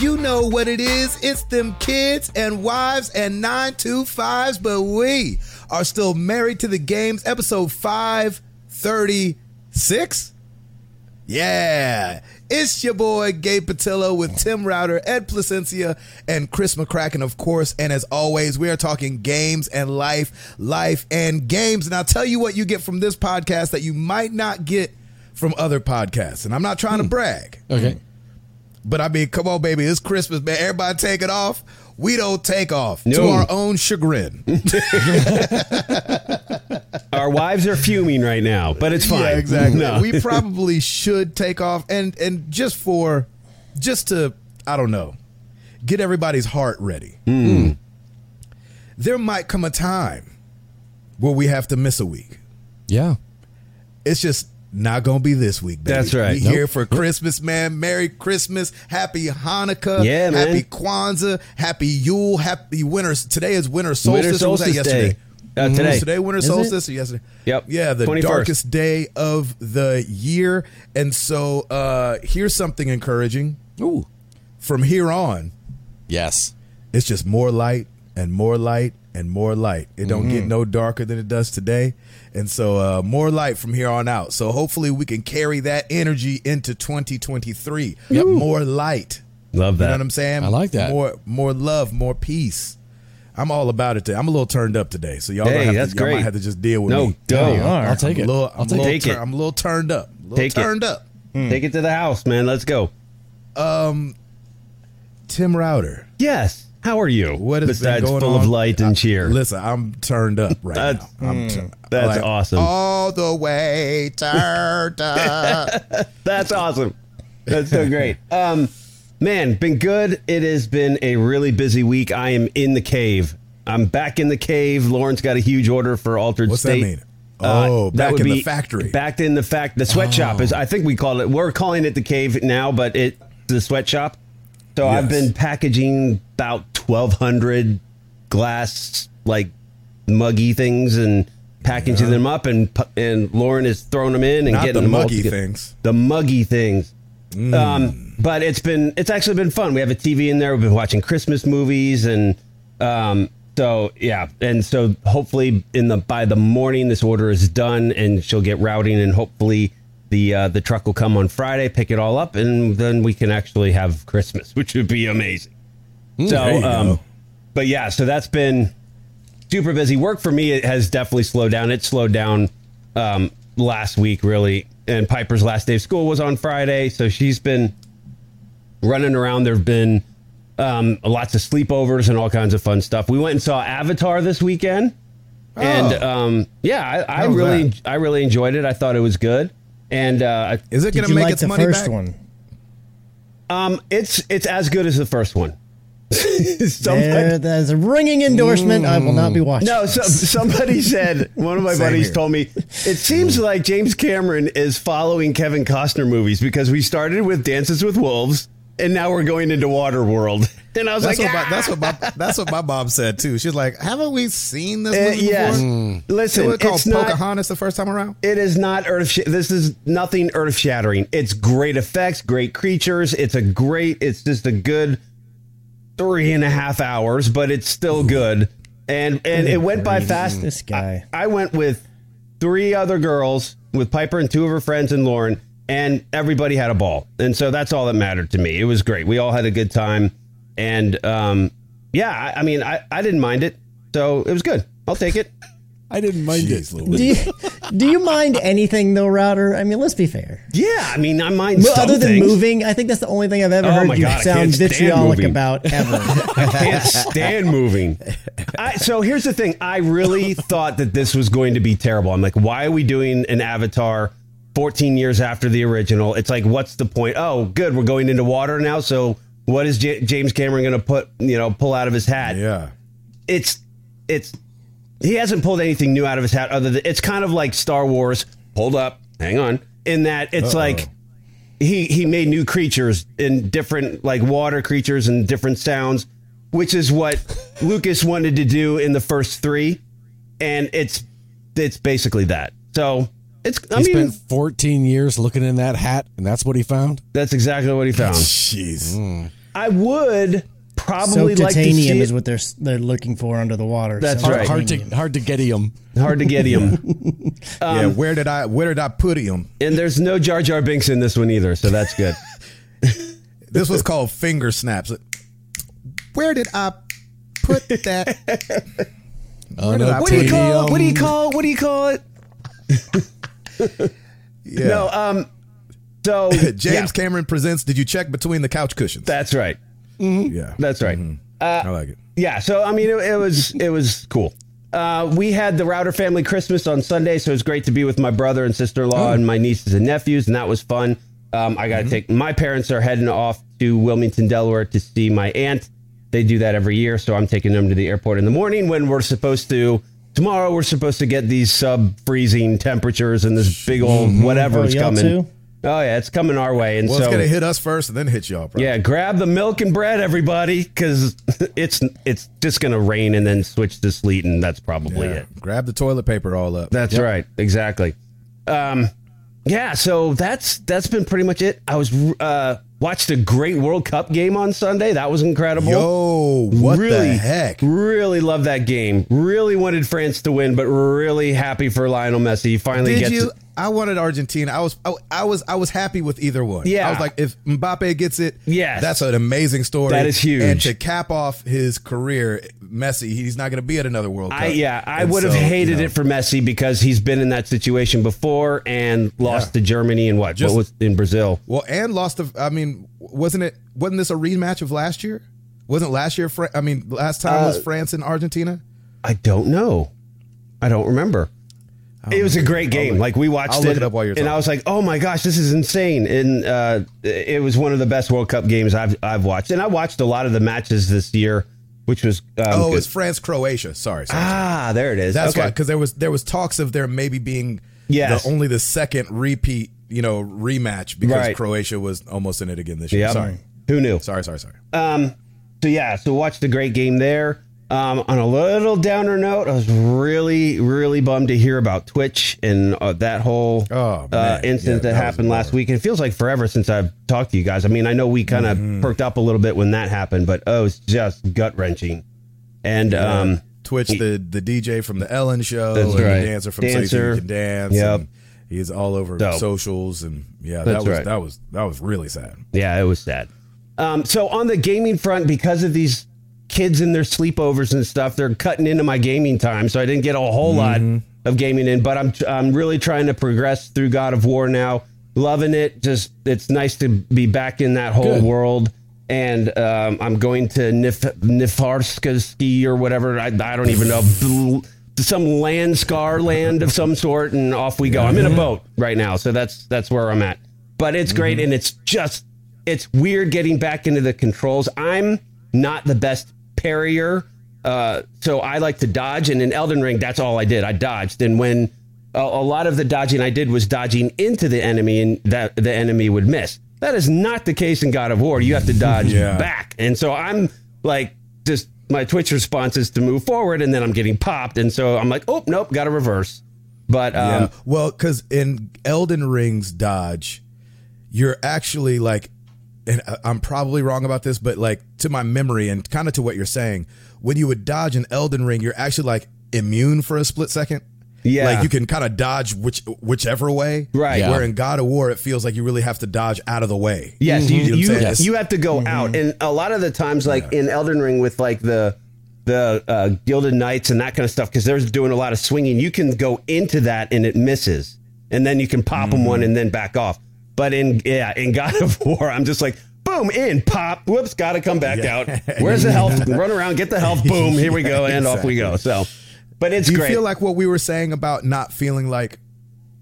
yes, yes, yo. You know what it is. It's them kids and wives and 925s, but we are still married to the games. Episode 536. Yeah. It's your boy Gabe Patillo with Tim Router, Ed Placencia, and Chris McCracken, of course. And as always, we are talking games and life, life and games. And I'll tell you what you get from this podcast that you might not get from other podcasts. And I'm not trying to hmm. brag. Okay. But I mean, come on, baby. It's Christmas, man. Everybody take it off. We don't take off to our own chagrin. Our wives are fuming right now, but it's fine. Yeah, exactly. No. We probably should take off and and just for just to I don't know, get everybody's heart ready. Hmm. There might come a time where we have to miss a week. Yeah. It's just not gonna be this week. Baby. That's right. We Nope. here for Christmas, man. Merry Christmas, Happy Hanukkah, Yeah, man. Happy Kwanzaa, Happy Yule, Happy Winter. Today is Winter Solstice. Winter or was that yesterday? day. Uh, Was today. today winter Is solstice or yesterday? Yep. Yeah, the 21st. darkest day of the year. And so uh here's something encouraging. Ooh. From here on, Yes. it's just more light and more light and more light. It don't Mm-hmm. get no darker than it does today. And so uh more light from here on out. So hopefully we can carry that energy into 2023. More light. Love that. You know what I'm saying? I like that. More more love, more peace. I'm all about it today. I'm a little turned up today. So y'all, Hey, have to, y'all might have to just deal with No, me. go. you are. I'll take I'm it. a little, I'll I'm, a take little Take tur- it. I'm a little turned up. A little Take it. turned up. Take it to the house, man. Let's go. Um, Tim Router. Yes. How are you? What has Besides going full on? of light and cheer. Listen, I'm turned up right That's- now. I'm tur- that's awesome. All the way turned up. That's awesome. That's so great. Um, man, been good. It has been a really busy week. I am in the cave. I'm back in the cave. Lauren's got a huge order for Altered What's that State. mean? Oh, Uh, back in the factory. Oh. Back in the fact, the sweatshop is. I think we call it. We're calling it the cave now, but it the sweatshop. So I've been packaging about 1,200 glass like muggy things and packaging them up, and and Lauren is throwing them in and Not getting the muggy things. The muggy things. Mm. Um, but it's been it's actually been fun. We have a TV in there. We've been watching Christmas movies and um, so yeah, and so hopefully in the by the morning this order is done and she'll get routing and hopefully the uh, the truck will come on Friday, pick it all up, and then we can actually have Christmas, which would be amazing. So, there you um, go. but yeah, so that's been super busy. Work for me it has definitely slowed down. It slowed down um, last week, really. And Piper's last day of school was on Friday, so she's been running around. There've been um, lots of sleepovers and all kinds of fun stuff. We went and saw Avatar this weekend, and Oh. um, yeah, I, I really, that? I really enjoyed it. I thought it was good, and uh, Is it going to make like its the money first back? one? um, it's it's as good as the first one. Somebody- There, there's a ringing endorsement. I will not be watching. No, so, somebody said one of my buddies here. told me it seems like James Cameron is following Kevin Costner movies because we started with Dances with Wolves and now we're going into Waterworld. And I was That's like, what, my, "Ah." that's what my that's what my mom said too. She's like, "Haven't we seen this Uh, movie yes. before?" Listen, It called it's not. Pocahontas the first time around. It is not earth. This is nothing earth shattering. It's great effects, great creatures. It's a great. It's just a good three and a half hours, but it's still good. And and it went by fast. This guy. I went with three other girls, with Piper and two of her friends and Lauren, and everybody had a ball. And so that's all that mattered to me. It was great. We all had a good time. And um, yeah, I, I mean, I, I didn't mind it. So it was good. I'll take it. I didn't mind Jeez, it. Do you, do you mind anything though, Router? I mean, let's be fair. Yeah, I mean, I mind Well, some other than things. moving, I think that's the only thing I've ever Oh heard my you God, sound vitriolic moving. about ever. I can't stand moving. I, so here's the thing. I really thought that this was going to be terrible. I'm like, why are we doing an Avatar 14 years after the original? It's like, what's the point? Oh, good. We're going into water now. So what is J- James Cameron going to put, you know, pull out of his hat? Yeah, It's, it's, he hasn't pulled anything new out of his hat other than it's kind of like Star Wars. Hold up. Hang on. In that it's like, he he made new creatures in different like water creatures and different sounds, which is what Lucas wanted to do in the first three, and it's it's basically that. So It's. I He mean, spent 14 years looking in that hat, and that's what he found. that's exactly what he found. Jeez. I would So probably like to see titanium it. is what they're they're looking for under the water. That's So right. Hard to titanium. hard to get him. hard to get him. yeah, where did I where did I put him? and there's no Jar Jar Binks in this one either, so that's good. This was called finger snaps. Where did I put that? Oh, no, What do you call? What do you titanium. call? What do you call it? Yeah. No. Um. So James yeah, Cameron presents Did you check between the couch cushions? that's right. Mm-hmm. yeah. That's right. Mm-hmm. Uh, I like it. Yeah, so I mean, it, it was it was cool. Uh, we had the Router family Christmas on Sunday, so it was great to be with my brother and sister in law oh. and my nieces and nephews, and that was fun. Um, I got to mm-hmm. take my parents are heading off to Wilmington, Delaware, to see my aunt. They do that every year, so I'm taking them to the airport in the morning when we're supposed to. Tomorrow we're supposed to get these sub freezing temperatures and this big old whatever's Oh, coming. too? Oh yeah, it's coming our way, and Well, so it's gonna hit us first and then hit y'all. Probably. yeah, grab the milk and bread, everybody, because it's it's just gonna rain and then switch to sleet, and that's probably Yeah. it. Grab the toilet paper all up. That's right, exactly. Um, yeah, so that's that's been pretty much it. I was uh, watched a great World Cup game on Sunday. That was incredible. Yo, what really, the heck? Really love that game. Really wanted France to win, but really happy for Lionel Messi. He finally Did gets you? I wanted Argentina. I was, I, I was, I was happy with either one. Yeah. I was like, if Mbappe gets it, Yes. that's an amazing story. That is huge. And to cap off his career, Messi, he's not going to be at another World Cup. I, yeah, I And would have hated you know, it for Messi because he's been in that situation before and lost Yeah. to Germany and what? Just- what was in Brazil? Well, and lost. The, I mean, wasn't it? Wasn't this a rematch of last year? Wasn't last year? I mean, last time Uh, was France and Argentina. I don't know. I don't remember. It was a great game. Like we watched I'll it, look it up while you're and I was like, "Oh my gosh, this is insane!" And uh, it was one of the best World Cup games I've I've watched. And I watched a lot of the matches this year, which was um, Oh, it's France Croatia. Sorry, sorry. ah, there it is. That's okay. why because there was there was talks of there maybe being Yes. the, only the second repeat, you know, rematch because Right. Croatia was almost in it again this year. Yep. Sorry, Who knew? sorry, sorry, sorry. Um, so yeah, so watched a great game there. Um, on a little downer note, I was really, really bummed to hear about Twitch and uh, that whole Oh, uh, incident Yeah, that, that happened last week. And it feels like forever since I've talked to you guys. I mean, I know we kind of Mm-hmm. perked up a little bit when that happened, but oh, it's just gut wrenching. And um, Twitch, the the DJ from the Ellen Show, and right. the dancer from So You Think Dancer. You Can Dance. Yep. he's all over Dope. socials, and yeah, That's that was right. that was that was really sad. Yeah, it was sad. Um, so on the gaming front, because of these kids and their sleepovers and stuff, they're cutting into my gaming time. So I didn't get a whole Mm-hmm. lot of gaming in, but I'm I'm really trying to progress through God of War now. Loving it. Just it's nice to be back in that whole Good. world. And um, I'm going to Nif- Nifarskaski or whatever. I, I don't even know. some land scar land of some sort, and off we go. I'm in a boat right now, so that's that's where I'm at. But it's great, and it's just it's weird getting back into the controls. I'm not the best parrier, uh, so I like to dodge. And in Elden Ring, that's all I did. I dodged, and when a, a lot of the dodging I did was dodging into the enemy, and that the enemy would miss. That is not the case in God of War. You have to dodge Yeah. back, and so I'm like just my Twitch response is to move forward, and then I'm getting popped, and so I'm like, oh nope, got to reverse. But um, Yeah. Well, because in Elden Ring's dodge, you're actually like, and I- I'm probably wrong about this, but like to my memory and kind of to what you're saying, when you would dodge an Elden Ring, you're actually like immune for a split second. Yeah. Like you can kind of dodge which whichever way. Right. Where in God of War, it feels like you really have to dodge out of the way. Yes, know you what you, saying? Yes. you have to go mm-hmm. out, and a lot of the times, like in Elden Ring, with like the the uh, Gilded Knights and that kind of stuff, because they're doing a lot of swinging. You can go into that and it misses, and then you can pop them mm-hmm. one and then back off. But in yeah, in God of War, I'm just like. Boom in pop. Whoops, got to come back out. Where's the health? Run around, get the health. Boom, here we go, and off we go. So, but it's Do you great. feel like what we were saying about not feeling like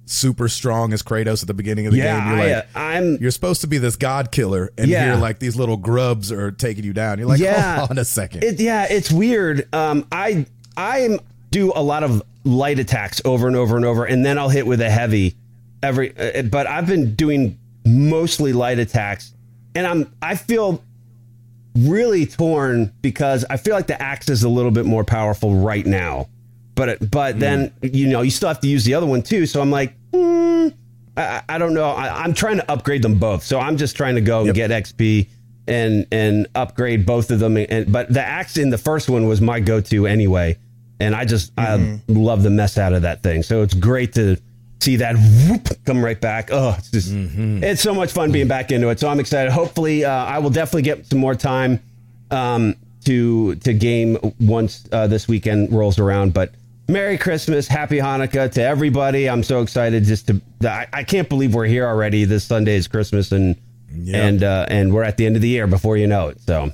super strong as Kratos at the beginning of the yeah, game? You're I, like, uh, I'm you're supposed to be this god killer, and Yeah. here like these little grubs are taking you down. You're like, Yeah. hold on a second. It, yeah, it's weird. Um, I I do a lot of light attacks over and over and over, and then I'll hit with a heavy every. Uh, but I've been doing mostly light attacks, and I'm I feel really torn because I feel like the axe is a little bit more powerful right now. But it, but then you know you still have to use the other one too. So I'm like, hmm, I, I don't know. I, I'm trying to upgrade them both, so I'm just trying to go and get XP and and upgrade both of them. And but the axe in the first one was my go-to anyway, and I just I love the mess out of that thing. So it's great to see that whoop, come right back. Oh, it's just it's so much fun being back into it. So I'm excited. Hopefully, uh, I will definitely get some more time um, to to game once uh, this weekend rolls around. But Merry Christmas, Happy Hanukkah to everybody. I'm so excited just to. I, I can't believe we're here already. This Sunday is Christmas and and uh, and we're at the end of the year before you know it. So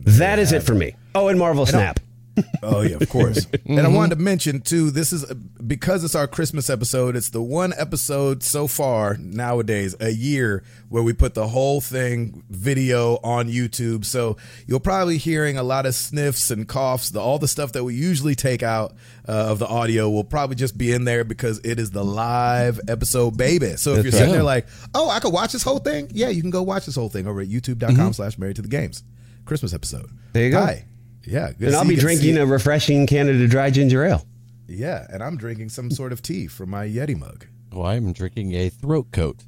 that is it for me. Oh, and Marvel Snap. Oh yeah, of course. And I wanted to mention too. This is because it's our Christmas episode. It's the one episode so far nowadays a year where we put the whole thing video on YouTube. So you'll probably hearing a lot of sniffs and coughs. The, all the stuff that we usually take out uh, of the audio will probably just be in there because it is the live episode, baby. So if you're sitting there like, oh, I could watch this whole thing. Yeah, you can go watch this whole thing over at YouTube.com/slash Married to the Games Christmas episode. There you go. Hi. Yeah, good And I'll be you. Good to see drinking a refreshing Canada Dry ginger ale. Yeah, and I'm drinking some sort of tea from my Yeti mug. Oh, I'm drinking a throat coat.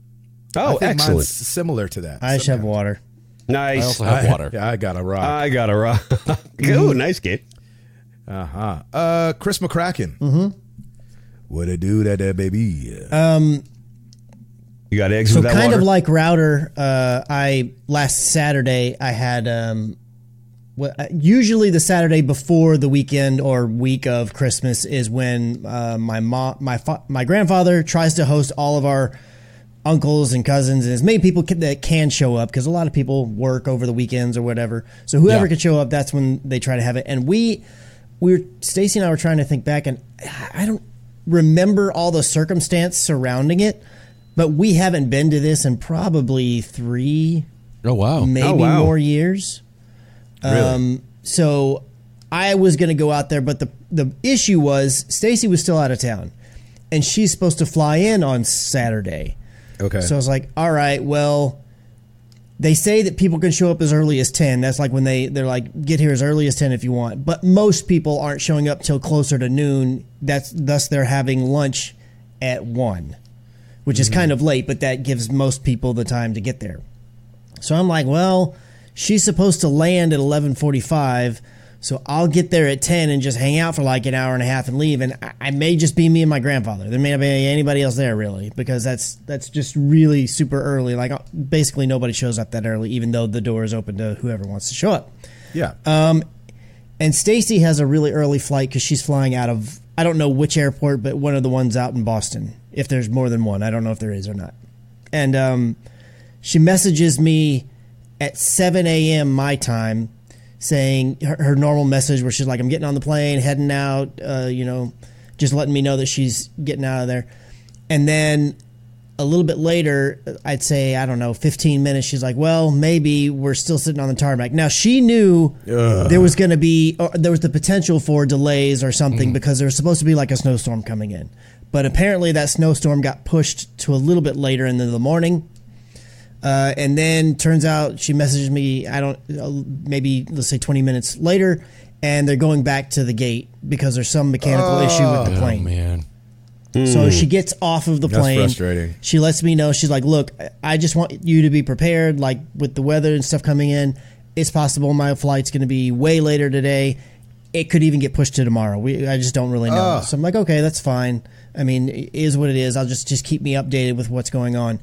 Oh, think mine's excellent! similar to that. I just have water. Nice. I also have water. Yeah, I got a rock. I got a rock. Ooh, nice game. Uh-huh. Uh Chris McCracken. Mm-hmm. What a do that there, baby. Um You got eggs So with that kind water? of like router, uh, I last Saturday I had um, well, uh, usually the Saturday before the weekend or week of Christmas is when uh, my mom, my fa- my grandfather tries to host all of our uncles and cousins and as many people can, that can show up because a lot of people work over the weekends or whatever. So whoever Yeah. can show up, that's when they try to have it. And we, we were Stacy and I were trying to think back, and I don't remember all the circumstance surrounding it, but we haven't been to this in probably three, Oh wow! maybe Oh, wow. more years. Um, so I was going to go out there, but the the issue was Stacy was still out of town, and she's supposed to fly in on Saturday. Okay. So I was like, all right, well, they say that people can show up as early as 10. That's like when they, they're like, get here as early as 10 if you want. But most people aren't showing up till closer to noon. That's thus they're having lunch at 1, which is kind of late, but that gives most people the time to get there. So I'm like, well, she's supposed to land at 11:45, so I'll get there at 10 and just hang out for like an hour and a half and leave. And I, I may just be me and my grandfather. There may not be anybody else there really, because that's that's just really super early. Like basically nobody shows up that early, even though the door is open to whoever wants to show up. yeah. Um, And Stacy has a really early flight because she's flying out of I don't know which airport, but one of the ones out in Boston. If there's more than one, I don't know if there is or not. And um, she messages me at 7 a.m. my time, saying her, her normal message where she's like, "I'm getting on the plane, heading out," uh, you know, just letting me know that she's getting out of there. And then a little bit later, I'd say, I don't know, 15 minutes, she's like, well, maybe we're still sitting on the tarmac. Now, she knew there was going to be, or there was the potential for delays or something because there was supposed to be like a snowstorm coming in. But apparently that snowstorm got pushed to a little bit later in the morning. Uh, and then turns out she messages me, I don't, uh, maybe let's say 20 minutes later, and they're going back to the gate because there's some mechanical issue with the Oh plane. man! So she gets off of the That's plane. frustrating. She lets me know. She's like, "Look, I just want you to be prepared. Like with the weather and stuff coming in, it's possible my flight's going to be way later today. It could even get pushed to tomorrow. We, I just don't really know." So I'm like, "Okay, that's fine. I mean, it is what it is. I'll just just keep me updated with what's going on."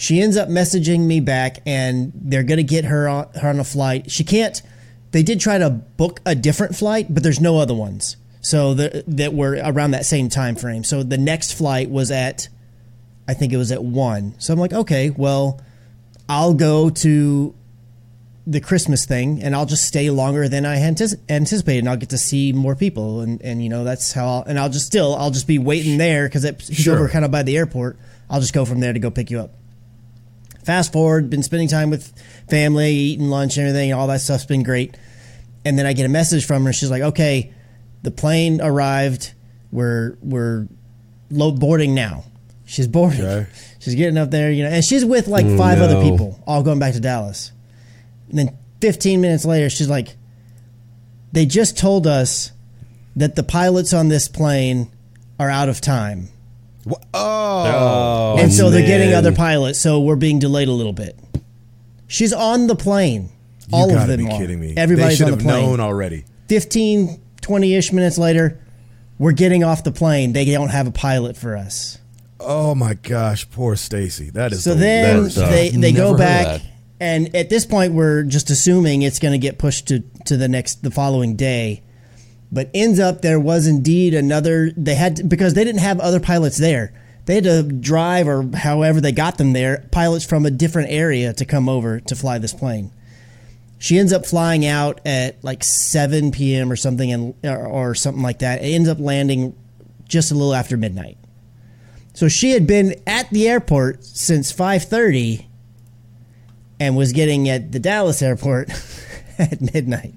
She ends up messaging me back, and they're going to get her on, her on a flight. She can't. They did try to book a different flight, but there's no other ones. So the, that were around that same time frame. So the next flight was at, I think it was at one. So I'm like, okay, well, I'll go to the Christmas thing, and I'll just stay longer than I antici- anticipated, and I'll get to see more people, and and you know that's how. I'll, and I'll just still I'll just be waiting there because he's Sure. over kind of by the airport. I'll just go from there to go pick you up. Fast forward, been spending time with family, eating lunch and everything, all that stuff's been great. And then I get a message from her. She's like, "Okay, the plane arrived. We're we're low boarding now." She's boarding. Okay. She's getting up there, you know, and she's with like five mm, other people, all going back to Dallas. And then 15 minutes later, she's like, "They just told us that the pilots on this plane are out of time." Wha- oh. oh, and so they're getting other pilots. So we're being delayed a little bit. She's on the plane. you All gotta of them be are. kidding me. Everybody's they on the have plane. known already. 15, 20 ish minutes later, we're getting off the plane. They don't have a pilot for us. Oh my gosh, poor Stacy. That is So the then worst. they, they Never go heard of back, that. and at this point, we're just assuming it's going to get pushed to, to the next, the following day. But ends up there was indeed another. They had to, because they didn't have other pilots there. They had to drive or however they got them there, pilots from a different area to come over to fly this plane. She ends up flying out at like 7 p.m. or something, and or, or something like that. It ends up landing just a little after midnight. So she had been at the airport since 5:30 and was getting at the Dallas airport at midnight.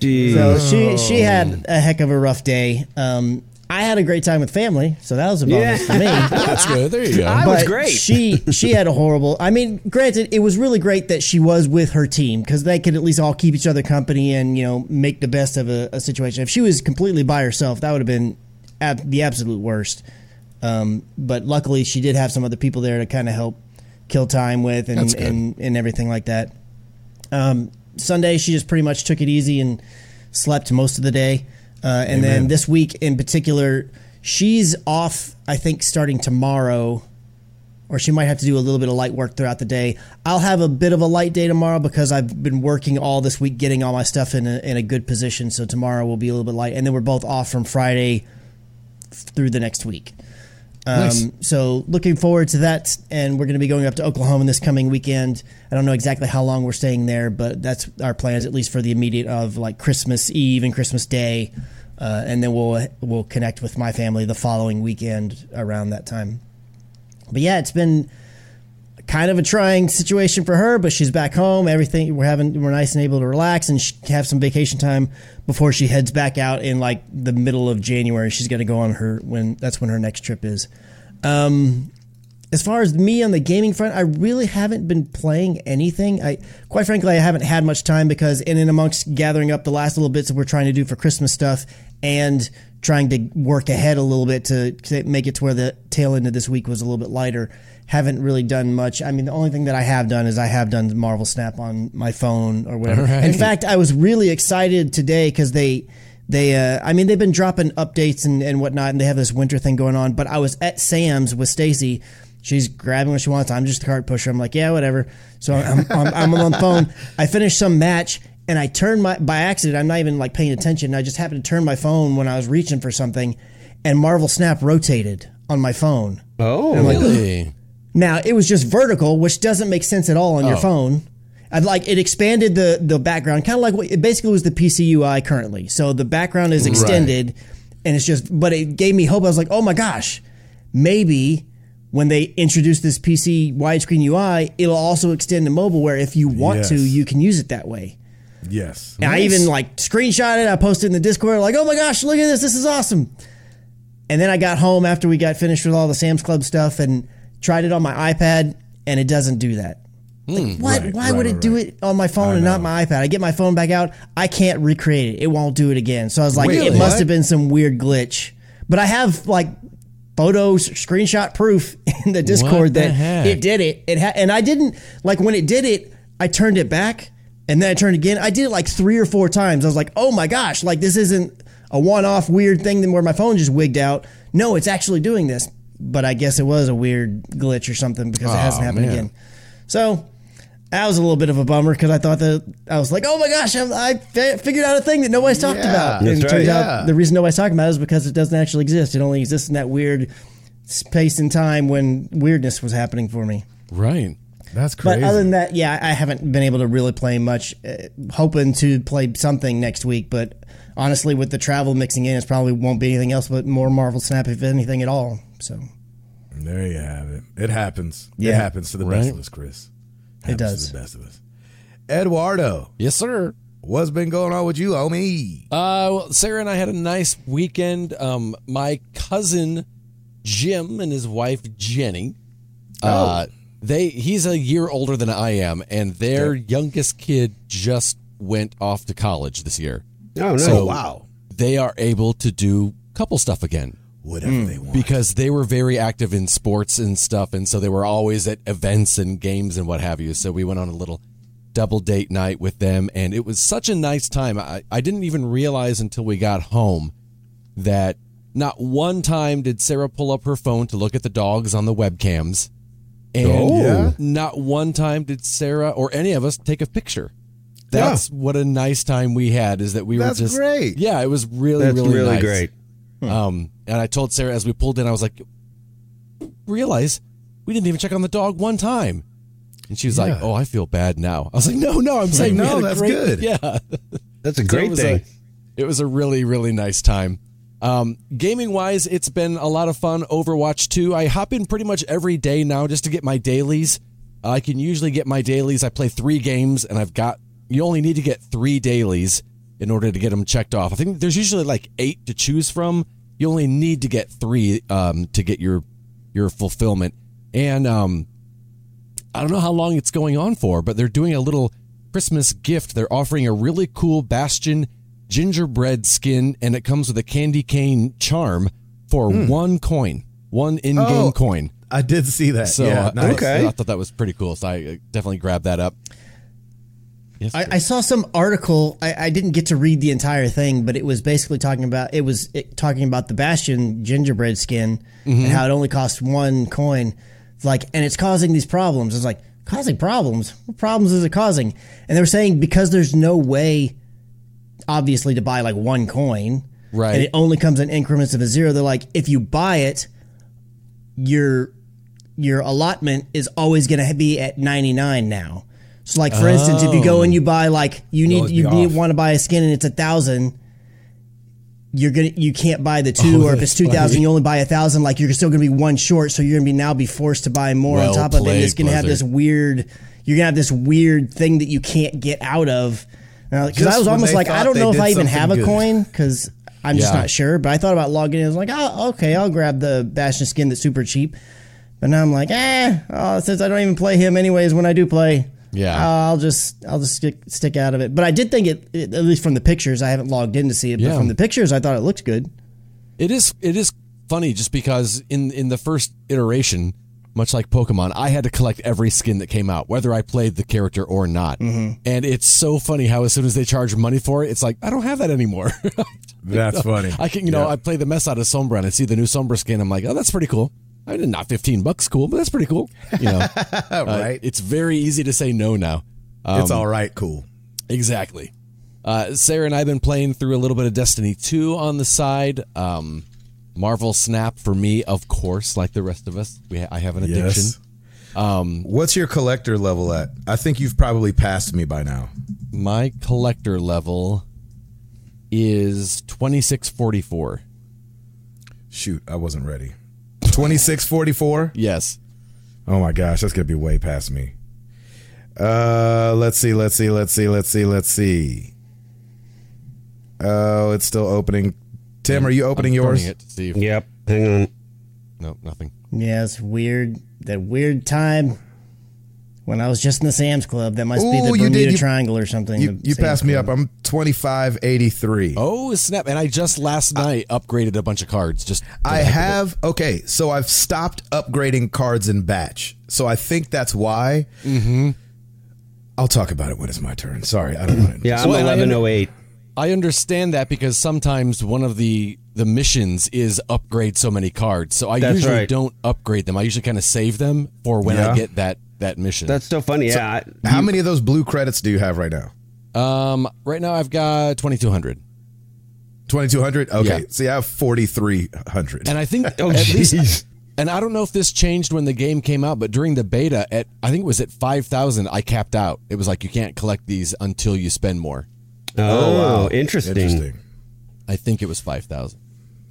Jeez. So she she had a heck of a rough day. Um, I had a great time with family, so that was a bonus Yeah. for me. That's good. There you go. I was great. She she had a horrible. I mean, granted, it was really great that she was with her team because they could at least all keep each other company and you know make the best of a, a situation. If she was completely by herself, that would have been ab- the absolute worst. Um, but luckily, she did have some other people there to kind of help kill time with and, and and everything like that. Um, Sunday, she just pretty much took it easy and slept most of the day. Uh, and then this week in particular, she's off, I think, starting tomorrow, or she might have to do a little bit of light work throughout the day. I'll have a bit of a light day tomorrow because I've been working all this week getting all my stuff in a, in a good position. So tomorrow will be a little bit light. And then we're both off from Friday through the next week. Um, Nice. So looking forward to that, and we're going to be going up to Oklahoma this coming weekend. I don't know exactly how long we're staying there, but that's our plans at least for the immediate of like Christmas Eve and Christmas Day, uh, and then we'll we'll connect with my family the following weekend around that time. But yeah, it's been kind of a trying situation for her, but she's back home. Everything we're having, we're nice and able to relax and have some vacation time before she heads back out in like the middle of January. She's going to go on her when that's when her next trip is. Um, as far as me on the gaming front, I really haven't been playing anything. I, quite frankly, I haven't had much time because in and amongst gathering up the last little bits that we're trying to do for Christmas stuff and trying to work ahead a little bit to, make it to where the tail end of this week was a little bit lighter. Haven't really done much. I mean, the only thing that I have done is I have done Marvel Snap on my phone or whatever. Right. In fact, I was really excited today because they they uh, I mean they've been dropping updates and, and whatnot and they have this winter thing going on. But I was at Sam's with Stacy. She's grabbing what she wants. I'm just the cart pusher. I'm like, yeah, whatever. So I'm, I'm, I'm on the phone. I finished some match and I turned my by accident. I'm not even like paying attention. I just happened to turn my phone when I was reaching for something, and Marvel Snap rotated on my phone. oh, Really? Now it was just vertical, which doesn't make sense at all on your Oh. phone. I'd like it expanded the the background, kind of like what it basically was the PC UI currently. So the background is extended, and it's just. But it gave me hope. I was like, oh my gosh, maybe when they introduce this PC widescreen UI, it'll also extend to mobile, where if you want to, you can use it that way. Yes. And I even like screenshot it. I posted in the Discord, like, oh my gosh, look at this. This is awesome. And then I got home after we got finished with all the Sam's Club stuff and tried it on my iPad, and it doesn't do that. Hmm. Like, what? Right, Why right, would right, it do it on my phone and not my iPad? I get my phone back out. I can't recreate it. It won't do it again. So I was like, Wait, it must what? have been some weird glitch. But I have like photos, screenshot proof in the Discord the that heck? it did it. It ha- and I didn't like when it did it. I turned it back and then I turned again. I did it like three or four times. I was like, oh my gosh, like this isn't a one-off weird thing where my phone just wigged out. No, it's actually doing this. But I guess it was a weird glitch or something because it hasn't happened man. again. So that was a little bit of a bummer because I thought that I was like, oh my gosh, I, I figured out a thing that nobody's talked Yeah. about. And it right. turns Yeah. out the reason nobody's talking about it is because it doesn't actually exist. It only exists in that weird space and time when weirdness was happening for me. Right. That's crazy. But other than that, yeah, I haven't been able to really play much. Uh, hoping to play something next week, but honestly, with the travel mixing in, it probably won't be anything else but more Marvel Snap, if anything at all. So there you have it. It happens. It happens to the best of us, Chris. It does. to the best of us. Eduardo, Yes, sir. what's been going on with you, homie? Uh, well, Sarah and I had a nice weekend. Um, my cousin Jim and his wife Jenny. Uh, they he's a year older than I am, and their youngest kid just went off to college this year. oh no, So- oh, wow. They are able to do couple stuff again. whatever hmm. they want. because they were very active in sports and stuff, and so they were always at events and games and what have you. So we went on a little double date night with them, and it was such a nice time. I, I didn't even realize until we got home that not one time did Sarah pull up her phone to look at the dogs on the webcams, and Oh. Yeah? not one time did Sarah or any of us take a picture. That's what a nice time we had. Is that we That's were just great. Yeah, it was really That's really, really nice. great. Um, and I told Sarah as we pulled in, I was like, realize we didn't even check on the dog one time. And she was like, "Oh, I feel bad now." I was like, "No, no, I'm saying no, that's great- good. Yeah, That's a So great it thing. A, it was a really, really nice time. Um, gaming wise, it's been a lot of fun. Overwatch 2, I hop in pretty much every day now just to get my dailies. I can usually get my dailies. I play three games, and I've got. You only need to get three dailies in order to get them checked off. I think there's usually like eight to choose from. You only need to get three um, to get your your fulfillment. And um, I don't know how long it's going on for, but they're doing a little Christmas gift. They're offering a really cool Bastion gingerbread skin, and it comes with a candy cane charm for one coin, one in-game Oh, coin. I did see that. So yeah, uh, nice. Okay. I thought that was pretty cool. So I uh, definitely grabbed that up. Yes, I, I saw some article. I, I didn't get to read the entire thing, but it was basically talking about it was it, talking about the Bastion gingerbread skin and how it only costs one coin. Like, and it's causing these problems. It's like causing problems. What problems is it causing? And they were saying because there's no way, obviously, to buy like one coin, Right. And it only comes in increments of a zero. They're like, if you buy it, your your allotment is always going to be at 99 now. So like for instance, if you go and you buy like you need you need want to buy a skin and it's a thousand, you're gonna you can't buy the two, Oh, or if it's two thousand, you only buy a thousand. Like you're still gonna be one short, so you're gonna be now be forced to buy more Well on top of it. It's gonna have this weird. You're gonna have this weird thing that you can't get out of. Because I was almost like, I don't know if I even have a good. coin because I'm just not sure. But I thought about logging in. I was like, oh, okay, I'll grab the Bastion skin that's super cheap. But now I'm like, eh, oh, since I don't even play him anyways when I do play, Yeah. uh, I'll just I'll just stick, stick out of it. But I did think it, it, at least from the pictures, I haven't logged in to see it, but from the pictures, I thought it looked good. It is it is funny just because in in the first iteration, much like Pokemon, I had to collect every skin that came out, whether I played the character or not. Mm-hmm. And it's so funny how as soon as they charge money for it, it's like I don't have that anymore. That's funny. I can you know Yeah. I play the mess out of Sombra and I see the new Sombra skin. I'm like, oh, that's pretty cool. I mean, not fifteen bucks, cool, but that's pretty cool. You know, Uh, right. it's very easy to say no now. Um, it's all right. Cool. Exactly. Uh, Sarah and I have been playing through a little bit of Destiny 2 on the side. Um, Marvel Snap for me, of course, like the rest of us. We I have an addiction. Yes. What's your collector level at? I think you've probably passed me by now. My collector level is 2644. Shoot, I wasn't ready. Twenty six forty four. Yes. Oh my gosh, that's gonna be way past me. Uh, let's see, let's see, let's see, let's see, let's see. Oh, it's still opening. Tim, are you opening I'm yours? It to see if, Yep. Hang on. No, nothing. Yeah, it's weird. That weird time when I was just in the Sam's Club. That must be Ooh, the you did. Bermuda You- Triangle or something. You, you Sam's passed me Club. up. I'm twenty five eighty three. Oh, snap. And I just last night upgraded a bunch of cards. Just I the heck of it. have okay, so I've stopped upgrading cards in batch. So I think that's why. Mm-hmm. I'll talk about it when it's my turn. Sorry, I don't want to. Yeah, I'm Well, and I- 1108. I understand that because sometimes one of the the missions is upgrade so many cards. So I That's usually right. don't upgrade them. I usually kind of save them for when Yeah. I get that that mission. That's so funny. Yeah. How many of those blue credits do you have right now? um right now I've got 2200. Twenty two hundred. Okay, Yeah. see, I have forty three hundred. And I think Oh, at jeez. least and I don't know if this changed when the game came out, but during the beta at I think it was at 5000 I capped out. It was like you can't collect these until you spend more. Oh, wow. interesting. Interesting. I think it was 5000.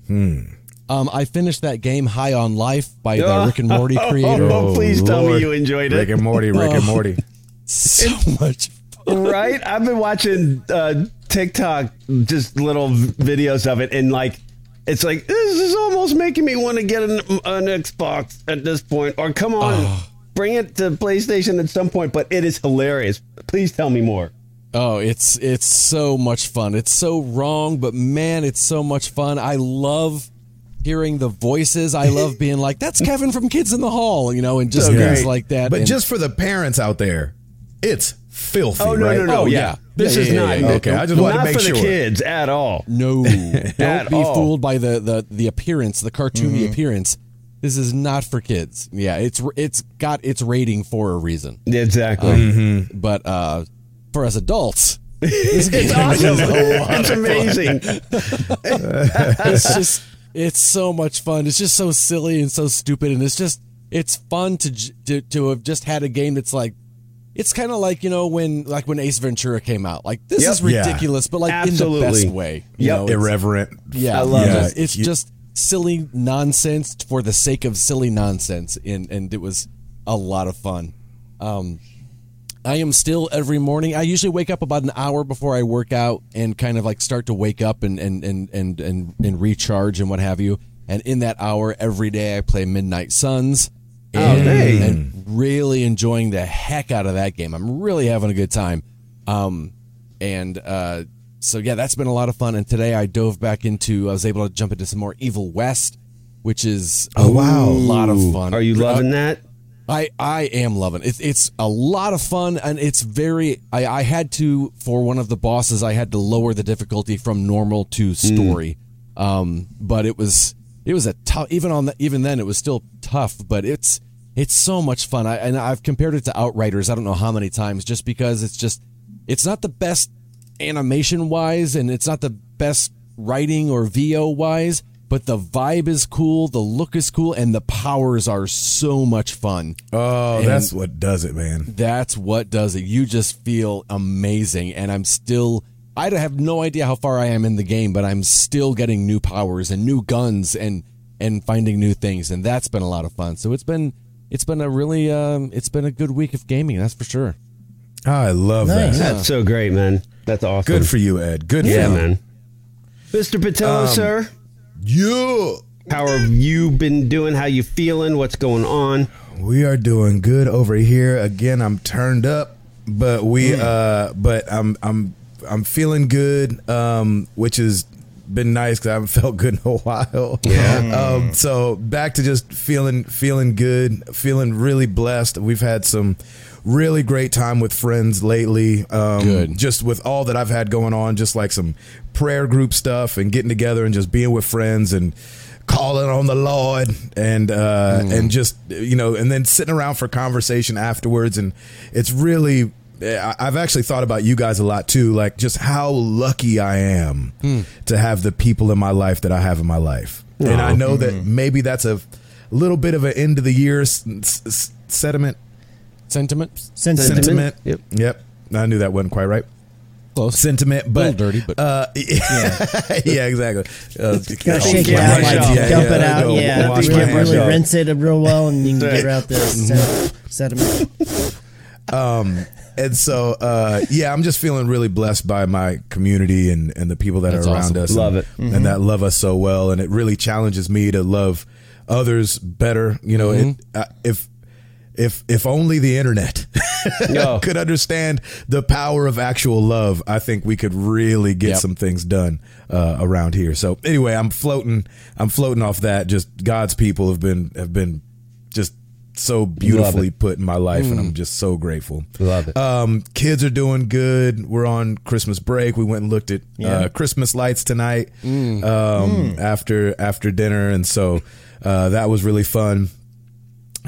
Hmm. Um, I finished that game High on Life by the Rick and Morty creator. Oh, please tell me you enjoyed it. Rick and Morty. Rick and Oh. Morty. So much fun. right? I've been watching uh, TikTok, just little videos of it, and like, it's like this is almost making me want to get an, an Xbox at this point. Or come on, bring it to PlayStation at some point. But it is hilarious. Please tell me more. Oh, it's it's so much fun. It's so wrong, but man, it's so much fun. I love hearing the voices. I love being like, "That's Kevin from Kids in the Hall," you know, and just So things great. like that. But And- just for the parents out there, it's filthy. Oh no right? no no! Oh, yeah. yeah. this Yeah, is yeah, yeah, not yeah. Okay, I just wanted to not make for the kids at all. no, don't be all. fooled by the the the appearance, the cartoony appearance. This is not for kids. Yeah, it's it's got its rating for a reason. Exactly. Mm-hmm. But uh, for us adults, this It's awesome. a lot It's amazing. it's just it's so much fun. It's just so silly and so stupid, and it's just it's fun to to, to have just had a game that's like. It's kind of like you know when like when Ace Ventura came out. Like this Yep. is Yeah. ridiculous, but like in the best way. You Yep. know, Irreverent. yeah, I love yeah, it. It's You- just silly nonsense for the sake of silly nonsense, and and it was a lot of fun. Um, I am still every morning. I usually wake up about an hour before I work out and kind of like start to wake up and and and and and, and recharge and what have you. And in that hour every day, I play Midnight Suns. And, hey. and really enjoying the heck out of that game. I'm really having a good time. Um, and uh, so yeah, that's been a lot of fun. And today I dove back into. I was able to jump into some more Evil West, which is Oh, wow. a lot of fun. Are you loving that? I I am loving it. It's a lot of fun and it's very. I I had to for one of the bosses. I had to lower the difficulty from normal to story. Um, but it was it was a tough. Even on the, even then, it was still tough. But it's it's so much fun. I and I've compared it to Outriders. I don't know how many times, just because it's just it's not the best animation wise, and it's not the best writing or VO wise. But the vibe is cool, the look is cool, and the powers are so much fun. Oh, And- that's what does it, man. That's what does it. You just feel amazing, and I'm still. I have no idea how far I am in the game, but I'm still getting new powers and new guns and and finding new things, and that's been a lot of fun. So it's been it's been a really um, it's been a good week of gaming, that's for sure. I love Nice. that. That's so great, man. That's awesome. Good for you, Ed. Good yeah, for you. man. Mr. Patello, Um, sir, Yeah. how have you been doing? How you feeling? What's going on? We are doing good over here. Again, I'm turned up, but we uh but I'm I'm I'm feeling good um which has been nice cuz I haven't felt good in a while. Yeah. um so back to just feeling feeling good, feeling really blessed. We've had some really great time with friends lately. Um Good. just with all that I've had going on, just like some prayer group stuff and getting together and just being with friends and calling on the Lord and uh, and just you know and then sitting around for conversation afterwards. And it's really I've actually thought about you guys a lot too like just how lucky I am to have the people in my life that I have in my life. And I know that maybe that's a little bit of an end of the year s- s- sediment Sentiment Sentiment. sentiment Yep. yep I knew that wasn't quite right close. sentiment, but Little dirty, but- uh, yeah, exactly. Uh, Gotta oh, shake it out, brush like. Yeah, dump yeah, it out. know. Yeah, Wash you can really off. rinse it real well, and you can get out the sed- sediment. and so uh, yeah, I'm just feeling really blessed by my community and, and the people that That's are around awesome. us. Love and, it. and that love us so well, and it really challenges me to love others better. You know, it, uh, if if if only the internet No. could understand the power of actual love, I think we could really get Yep. some things done uh, around here. So anyway, I'm floating. I'm floating off that. Just God's people have been have been just so beautifully put in my life, and I'm just so grateful. Love it. Um, kids are doing good. We're on Christmas break. We went and looked at uh, Christmas lights tonight um, after after dinner, and so uh, that was really fun.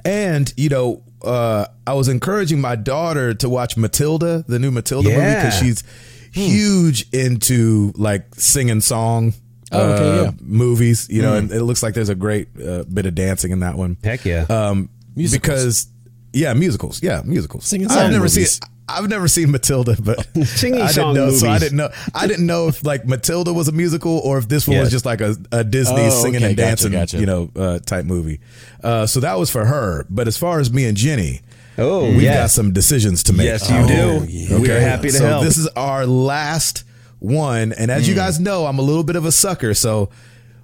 And you know, uh, I was encouraging my daughter to watch Matilda, the new Matilda movie, because she's huge into like singing song. Oh, okay, uh, yeah. movies, you know, and it looks like there's a great uh, bit of dancing in that one. Heck yeah. Um, Musicals. because yeah, musicals, yeah, musicals. Singing I've never movies. seen. I've never seen Matilda, but Singing I didn't know, So I didn't know. I didn't know if like Matilda was a musical or if this one Yes. was just like a, a Disney Oh, singing okay, and dancing, gotcha. you know, uh, type movie. Uh, so that was for her. But as far as me and Jenny, oh, we've yes. got some decisions to make. Yes, you Oh, do. yeah. We are happy to so help. this is our last one, and as you Hmm. guys know, I'm a little bit of a sucker, so.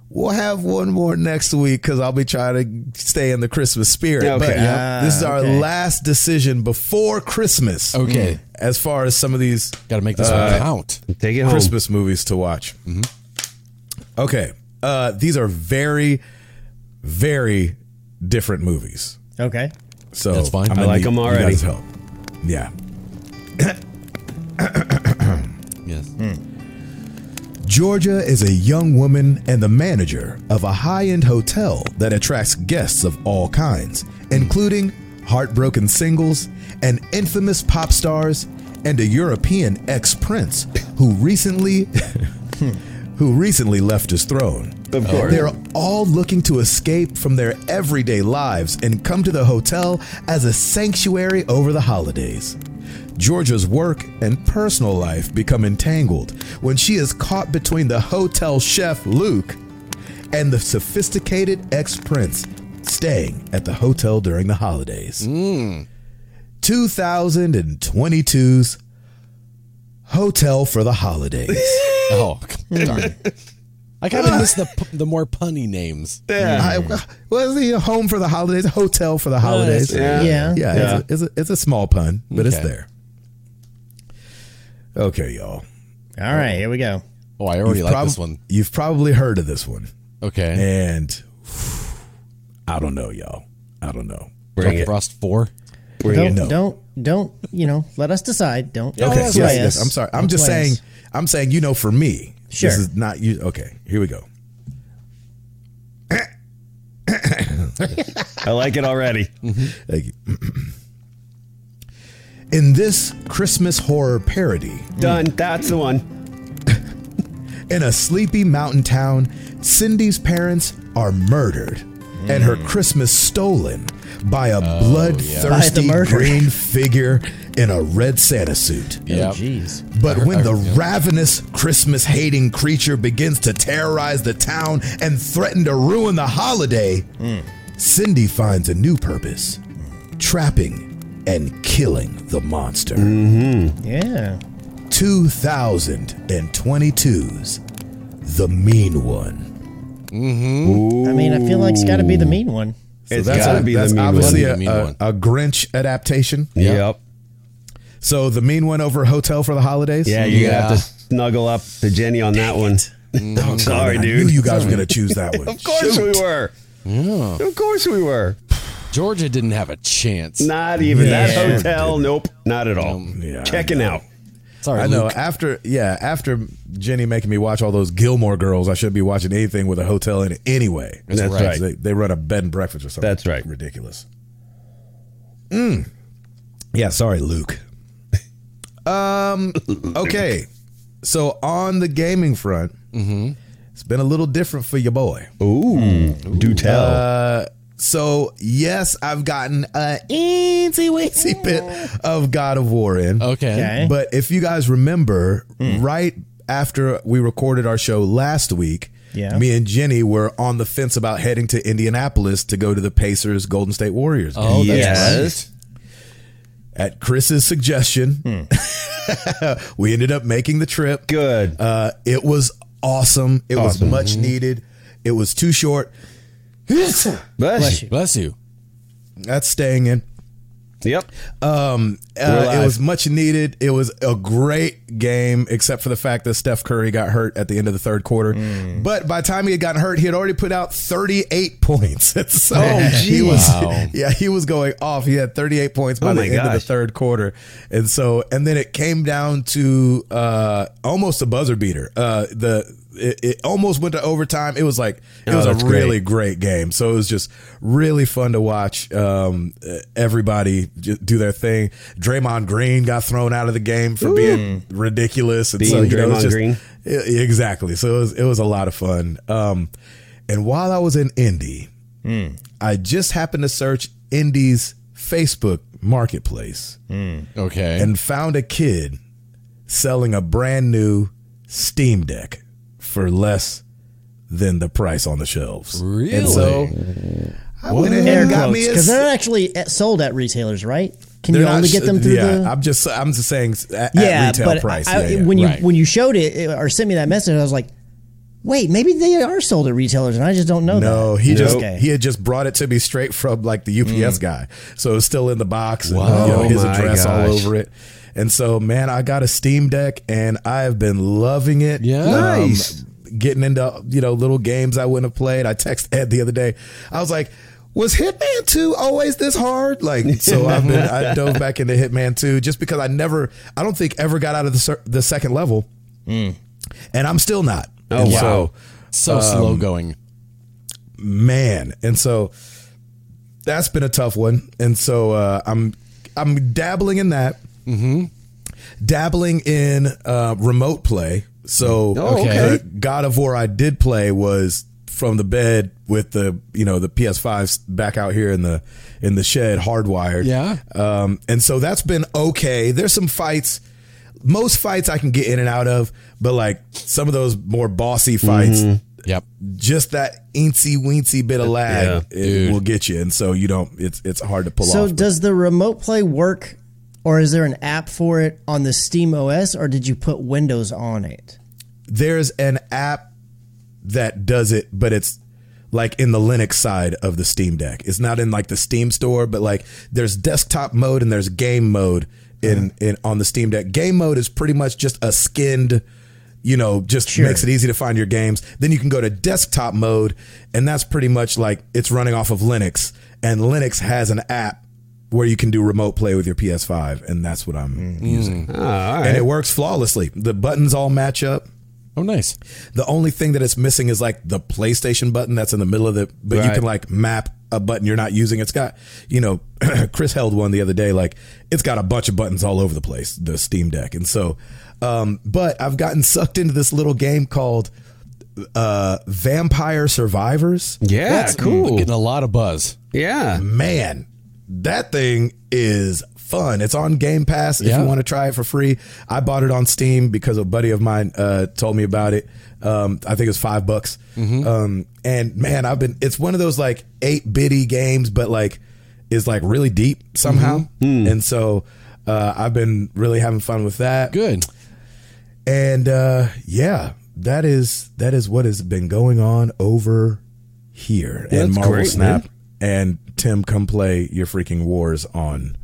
We'll have one more next week because I'll be trying to stay in the Christmas spirit. Okay. But Ah, this is our okay. last decision before Christmas. Okay. As far as some of these Got to make this Uh, one count. Take it home. Christmas movies to watch. Okay. uh, these are very, very different movies. Okay. So That's fine. I'm I gonna like need 'em you already. guys' help. Yeah. Yes. Georgia is a young woman and the manager of a high end hotel that attracts guests of all kinds, including heartbroken singles and infamous pop stars and a European ex prince who recently. Who recently left his throne. Of course. They're all looking to escape from their everyday lives and come to the hotel as a sanctuary over the holidays. Georgia's work and personal life become entangled when she is caught between the hotel chef Luke and the sophisticated ex prince staying at the hotel during the holidays. 2022's Hotel for the Holidays. Oh, hmm. darn. I kind of miss the the more punny names. I, was the home for the holidays? Hotel for the holidays. Yeah. Yeah. Yeah, Yeah. It's, a, it's, a, it's a small pun, but it's there. Okay, y'all. All right, here we go. Oh, I already You've like prob- this one. You've probably heard of this one, Okay. and I don't know, y'all. I don't know. Bring Jack it. Frost four. Bring Don't, it. No. don't, don't. You know, let us decide. Don't. Okay, that's yes, right. yes. I'm sorry. I'm Don't just play saying. us. I'm saying. You know, for me, Sure. this is not you. Okay, here we go. I like it already. Mm-hmm. Thank you. In this Christmas horror parody, Done. That's the one. In a sleepy mountain town, Cindy's parents are murdered and her hmm. Christmas stolen by a oh, By the bloodthirsty murder. green figure in a red Santa suit. Yeah. Oh, jeez. But when the I- ravenous, Christmas hating creature begins to terrorize the town and threaten to ruin the holiday, hmm. Cindy finds a new purpose trapping and killing the monster. Mm-hmm. Yeah. 2022's The Mean One. Mm-hmm. I mean, I feel like it's got to be the mean one. So It's that's, gotta a- be the that's mean obviously one. a, a- a Grinch adaptation. Yep. So the mean one over Hotel for the Holidays. Yeah, you're gonna have to snuggle up to Jenny on that one. Oh, Sorry, I dude. knew you guys were going to choose that one. Of course we were. Yeah. Of course we were. Georgia didn't have a chance. Not even Yeah. that hotel. Nope, not at all. Yeah, Checking out. Sorry, I know. Luke. After yeah, after Jenny making me watch all those Gilmore Girls, I should be watching anything with a hotel in it anyway. That's That's right. right. They, they run a bed and breakfast or something. That's right. Ridiculous. Mm. Yeah. Sorry, Luke. um. Okay. So on the gaming front, it's been a little different for your boy. Ooh, do tell. Uh, so yes, I've gotten a eensy weensy bit of God of War in. Okay. Okay. But if you guys remember, hmm. right after we recorded our show last week, Yeah. me and Jenny were on the fence about heading to Indianapolis to go to the Pacers Golden State Warriors. game. Oh, that's Yes. At Chris's suggestion, hmm. we ended up making the trip. Good. Uh, it was awesome. It was much mm-hmm. needed. It was too short. Bless, Bless you. you. Bless you. That's staying in. Yep. Um, uh, it was much needed. It was a great game, except for the fact that Steph Curry got hurt at the end of the third quarter. Mm. But by the time he had gotten hurt, he had already put out 38 points. so Oh, he was, Wow. yeah, he was going off. He had 38 points by Oh, the my end of the third quarter, and so and then it came down to uh, almost a buzzer beater. Uh, the it, it almost went to overtime. It was like it Oh, was a that's great. really great game. So it was just really fun to watch um, everybody do their thing. Draymond Green got thrown out of the game for being ridiculous. And Being so, you know, it Draymond just- Green? I- exactly. So it was, it was a lot of fun. Um, and while I was in Indy, I just happened to search Indy's Facebook marketplace Okay. and found a kid selling a brand new Steam Deck for less than the price on the shelves. Really? And so I went ahead Air and got me because they're not actually at- sold at retailers, right? Can they're you not only get them through yeah, the? I'm just I'm just saying at, yeah, at retail but price. I, yeah, yeah. when you Right. when you showed it or sent me that message, I was like, wait, maybe they are sold at retailers, and I just don't know that. No, he just Okay. he had just brought it to me straight from like the UPS mm. guy, so it's still in the box and Wow. you know, his my address all over it. And so, man, I got a Steam Deck and I have been loving it. Yeah. Um, nice. getting into you know little games I wouldn't have played. I texted Ed the other day. I was like, "Was Hitman Two always this hard?" Like, so I've been I dove back into Hitman Two just because I never, I don't think ever got out of the the second level, hmm. and I'm still not. Oh, And wow. So So um, slow going. man and so that's been a tough one and so uh, i'm i'm dabbling in that mm-hmm. dabbling in uh, remote play so Oh, okay. the god of war i did play was from the bed with the you know the ps5 back out here in the in the shed hardwired Yeah. um, and so that's been okay there's some fights most fights i can get in and out of but like some of those more bossy fights Yep. just that eensy weensy bit of lag Yeah, it will get you, and so you don't. It's it's hard to pull So off. So does the remote play work, or is there an app for it on the Steam OS, or did you put Windows on it? There's an app that does it, but it's like in the Linux side of the Steam Deck. It's not in like the Steam store, but like there's desktop mode and there's game mode in uh-huh. in on the Steam Deck. Game mode is pretty much just a skinned. You know, just Sure. makes it easy to find your games. Then you can go to desktop mode, and that's pretty much like it's running off of Linux. And Linux has an app where you can do remote play with your PS5, and that's what I'm using. Oh, all right. and it works flawlessly. The buttons all match up. Oh, nice. The only thing that it's missing is like the PlayStation button that's in the middle of the. But you can like map a button you're not using. It's got you know, Chris held one the other day. Like it's got a bunch of buttons all over the place. The Steam Deck, and so, um, but I've gotten sucked into this little game called uh, Vampire Survivors. yeah, that's cool. Getting a lot of buzz. Yeah. man, that thing is fun. It's on Game Pass if Yeah. you want to try it for free. I bought it on Steam because a buddy of mine uh, told me about it. Um, I think it was five bucks. Um, and man, I've been. It's one of those like eight bitty games, but like is like really deep somehow. And so uh, I've been really having fun with that. Good. And uh, yeah, that is that is what has been going on over here. and That's Marvel great, Snap man. And Tim, come play your freaking wars on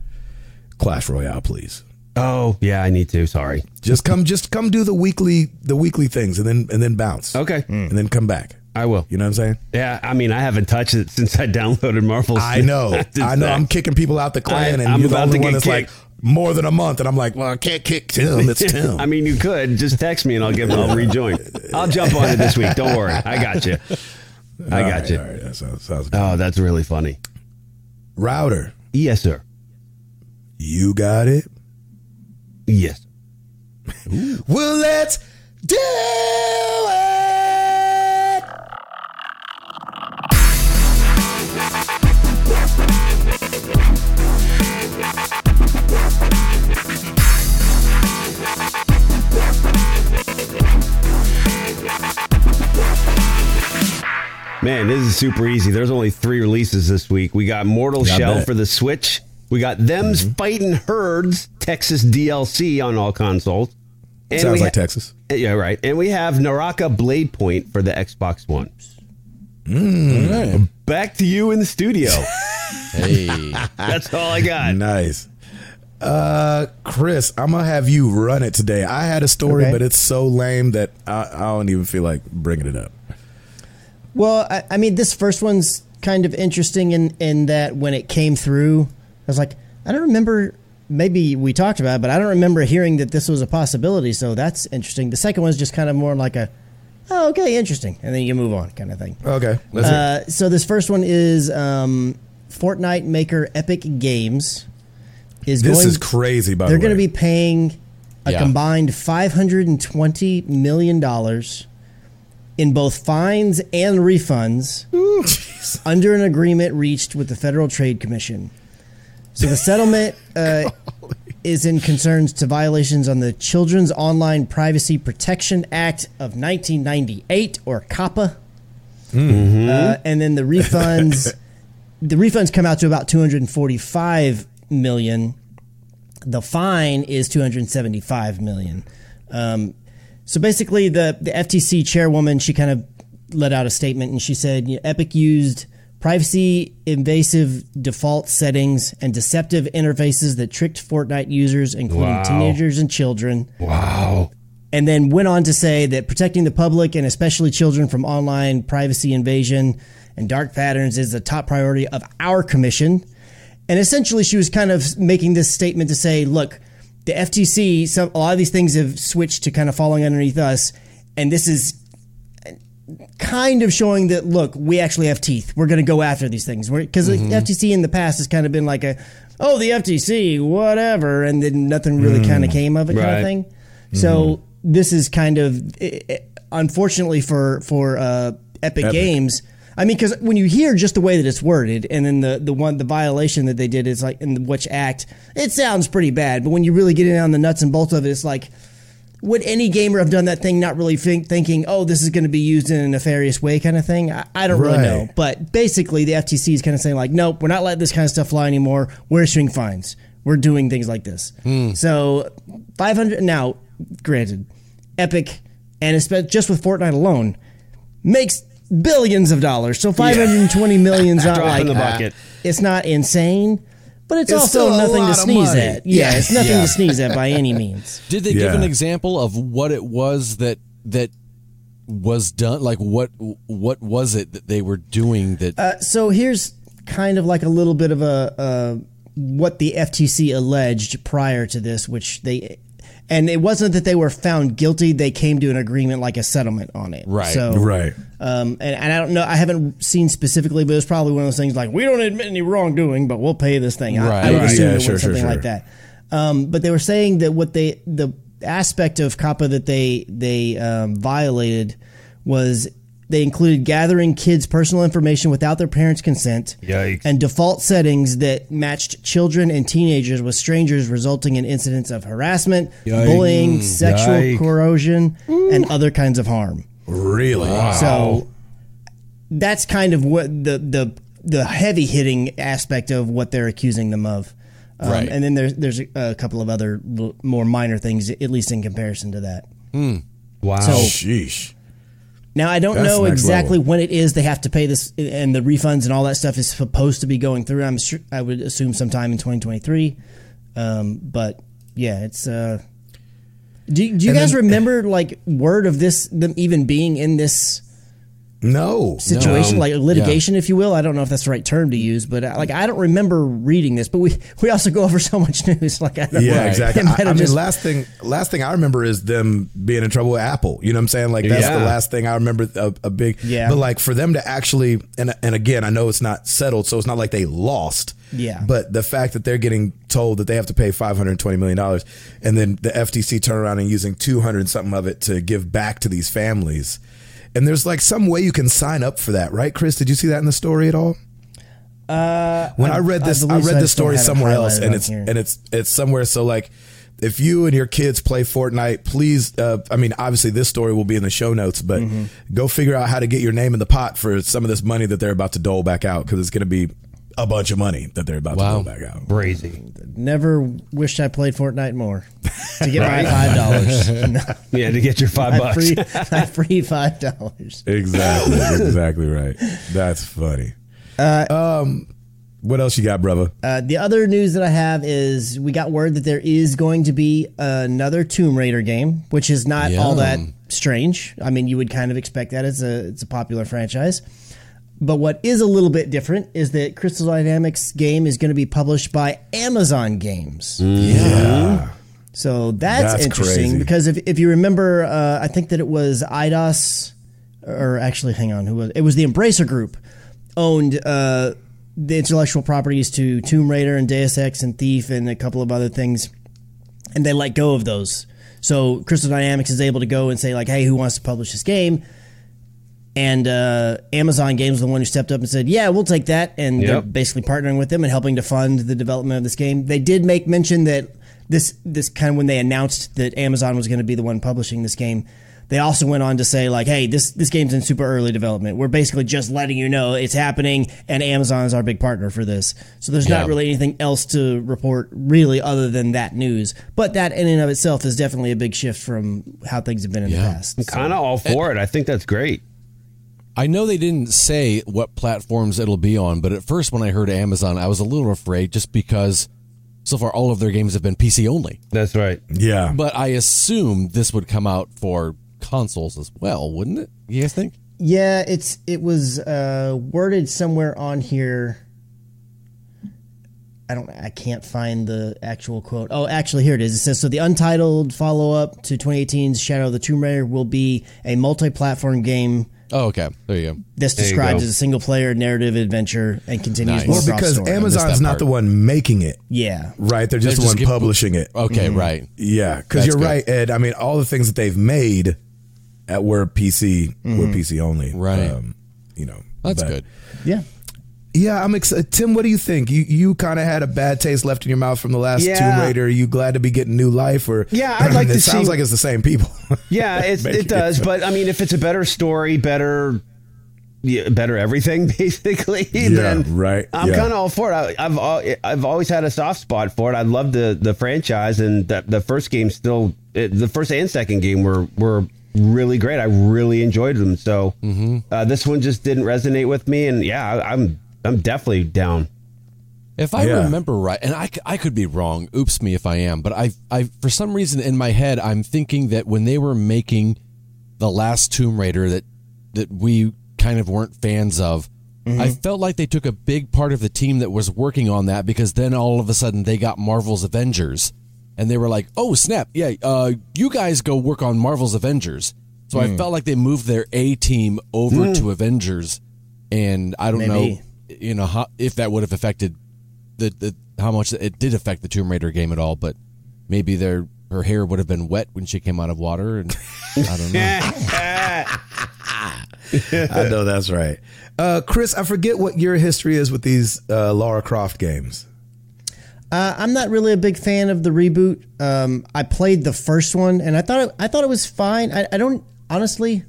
Clash Royale, please. Oh, yeah, I need to. Sorry. Just come, just come do the weekly the weekly things, and then and then bounce. Okay. and then come back. I will. You know what I'm saying? Yeah, I mean, I haven't touched it since I downloaded Marvel. I know, I know. I'm kicking people out the clan, I- and I'm you're the only one that's like more than a month, and I'm like, well, I can't kick Tim. It's Tim. I mean, you could just text me and I'll give. I'll rejoin. I'll jump on it this week. Don't worry. I got you. I got right, you. Right, that sounds, sounds good. Oh, that's really funny. Router, Yes, sir. you got it. Yes. Well, let's do it. Man, this is super easy. There's only three releases this week. We got Mortal Yeah, Shell for the Switch. We got Them's Mm-hmm. Fighting Herds Texas DLC on all consoles. And Sounds like ha- Texas. Yeah, right. And we have Naraka Blade Point for the Xbox One. Mm. All right. Back to you in the studio. Hey. That's all I got. Nice. Uh, Chris, I'm gonna have you run it today. I had a story, Okay. but it's so lame that I, I don't even feel like bringing it up. Well, I, I mean, this first one's kind of interesting in in that when it came through, I was like, I don't remember. Maybe we talked about it, but I don't remember hearing that this was a possibility. So that's interesting. The second one's just kind of more like a, oh, okay, interesting, and then you move on, kind of thing. Okay, let's Uh, so this first one is um, Fortnite maker Epic Games is This going. is crazy. By they're the way, going to be paying a Yeah. combined five hundred and twenty million dollars in both fines and refunds under an agreement reached with the Federal Trade Commission. So the settlement uh, is in concerns to violations on the Children's Online Privacy Protection Act of 1998, or COPPA. Uh, and then the refunds, the refunds come out to about 245 million. The fine is 275 million. Um, so basically, the the FTC chairwoman she kind of let out a statement and she said Epic used privacy invasive default settings and deceptive interfaces that tricked Fortnite users, including Wow. teenagers and children. Wow. and then went on to say that protecting the public and especially children from online privacy invasion and dark patterns is the top priority of our commission. And essentially, she was kind of making this statement to say, look, the FTC, some, a lot of these things have switched to kind of falling underneath us. And this is uh, kind of showing that, look, we actually have teeth. We're going to go after these things. Because the mm-hmm. FTC in the past has kind of been like a, oh, the FTC, whatever. And then nothing really mm. kind of came of it kind of thing. Mm-hmm. So this is kind of, i- i- unfortunately for, for uh, Epic, Epic. Games, I mean, because when you hear just the way that it's worded, and then the the one the violation that they did is like in the which act, it sounds pretty bad. But when you really get in on the nuts and bolts of it, it's like, would any gamer have done that thing not really think, thinking, oh, this is going to be used in a nefarious way, kind of thing? I, I don't really know. But basically, the FTC is kind of saying like, nope, we're not letting this kind of stuff fly anymore. We're issuing fines. We're doing things like this. Hmm. So, five hundred now. Granted, Epic and just with Fortnite alone makes billions of dollars. So five hundred and twenty million's not Drop like in the bucket. it's not insane, but it's, It's also still a nothing lot to of sneeze money. at. Yeah, Yeah. it's nothing Yeah. to sneeze at by any means. Did they give an example of what it was that that was done? Like what what was it that they were doing that? Uh, so here's kind of like a little bit of a uh, what the FTC alleged prior to this, which they. And it wasn't that they were found guilty; they came to an agreement, like a settlement on it. Right. So, Right. Um, and, and I don't know. I haven't seen specifically, but it's probably one of those things like we don't admit any wrongdoing, but we'll pay this thing. I- Right. I, would assume Yeah, it sure, was sure, something sure. like that. Um, but they were saying that what they the aspect of COPPA that they they um, violated was they included gathering kids' personal information without their parents' consent Yikes. and default settings that matched children and teenagers with strangers, resulting in incidents of harassment, bullying, mm. sexual Yikes. coercion, and mm. other kinds of harm. Really? So that's kind of what the the the heavy hitting aspect of what they're accusing them of. Um, Right. And then there's there's a, a couple of other more minor things, at least in comparison to that. Hmm. Wow. So- Sheesh. Now I don't That's know exactly level. when it is they have to pay this, and the refunds and all that stuff is supposed to be going through. I'm sure I would assume sometime in 2023. Um, but yeah, it's. Uh, do, do you And guys then- remember like word of this them even being in this No. situation, No. like litigation, if you will. I don't know if that's the right term to use, but uh, like I don't remember reading this. But we we also go over so much news. Like I don't Yeah, know. exactly. I, I mean, just- last thing, last thing I remember is them being in trouble with Apple. You know what I'm saying? Like that's Yeah. the last thing I remember. A, a big, Yeah. But like for them to actually, and and again, I know it's not settled, so it's not like they lost. Yeah. But the fact that they're getting told that they have to pay 520 million dollars, and then the FTC turn around and using 200 something of it to give back to these families. And there's like some way you can sign up for that, right, Chris? Did you see that in the story at all? uh, when I, read this, I, so. read I this story somewhere else, and it's here. and it's it's somewhere. So like, if you and your kids play Fortnite, please. Uh, I mean, obviously this story will be in the show notes, but Mm-hmm. go figure out how to get your name in the pot for some of this money that they're about to dole back out because it's going to be a bunch of money that they're about Wow. to dole back out. Crazy. never wished I played Fortnite more to get my five dollars. Yeah, to get your five I bucks. free, I free five dollars. Exactly, exactly right. That's funny. um, what else you got, brother? Uh, the other news that I have is we got word that there is going to be another Tomb Raider game, which is not all that strange. I mean, you would kind of expect that. It's a it's a popular franchise. But what is a little bit different is that Crystal Dynamics game is going to be published by Amazon Games. Yeah, So that's, That's interesting crazy. because if, if you remember, uh, I think that it was Eidos, or actually, hang on, who was it? Was the Embracer Group owned uh, the intellectual properties to Tomb Raider and Deus Ex and Thief and a couple of other things, and they let go of those. So Crystal Dynamics is able to go and say like, "Hey, who wants to publish this game?" And uh, Amazon Games was the one who stepped up and said, "Yeah, we'll take that." And they're basically partnering with them and helping to fund the development of this game. They did make mention that this this kind of when they announced that Amazon was going to be the one publishing this game, they also went on to say like, "Hey, this this game's in super early development. We're basically just letting you know it's happening, and Amazon is our big partner for this. So there's Yeah. not really anything else to report really other than that news. But that in and of itself is definitely a big shift from how things have been in Yeah. the past. I'm Kind of all for it. I think that's great. I know they didn't say what platforms it'll be on, but at first when I heard Amazon, I was a little afraid just because so far all of their games have been PC only. That's right. Yeah. But I assume this would come out for consoles as well, wouldn't it? You guys think? Yeah, it's it was uh, worded somewhere on here. I don't. I can't find the actual quote. Oh, actually, here it is. It says so. The untitled follow up to 2018's Shadow of the Tomb Raider will be a multi platform game. Oh, okay. There you go. This There you described go. as a single player narrative adventure and continues Nice. more well, broad because story. Amazon's not part. the one making it, Yeah, right? They're just They're the one just give- publishing it. Okay, right. Yeah, because That's you're good. right, Ed. I mean, all the things that they've made at were PC were PC only, Mm-hmm. Right. Um, you know, That's but- good. yeah. Yeah, I'm excited. Tim, what do you think? You you kind of had a bad taste left in your mouth from the last Yeah. Tomb Raider. Are you glad to be getting new life, or Yeah, I'd like it to sounds see- like it's the same people. Yeah, it does. But I mean, if it's a better story, better, yeah, better everything, basically, Yeah, then right, I'm yeah. kind of all for it. I, I've I've always had a soft spot for it. I love the the franchise, and the, the first game still, the first and second game were were really great. I really enjoyed them. So uh, this one just didn't resonate with me, and yeah, I, I'm I'm definitely down. If I Yeah. remember right, and I, I could be wrong, oops me if I am, but I, I for some reason in my head I'm thinking that when they were making the last Tomb Raider that that we kind of weren't fans of, I mm-hmm. felt like they took a big part of the team that was working on that because then all of a sudden they got Marvel's Avengers, and they were like, oh snap, yeah, uh, you guys go work on Marvel's Avengers. So I mm. felt like they moved their A team over mm. to Avengers, and I don't know Maybe. You know how, if that would have affected the, the how much it did affect the Tomb Raider game at all, but maybe their her hair would have been wet when she came out of water, and I don't know. I know that's right. Uh, Chris, I forget what your history is with these uh, Lara Croft games. Uh, I'm not really a big fan of the reboot. Um, I played the first one and I thought it, I thought it was fine. I, I don't honestly.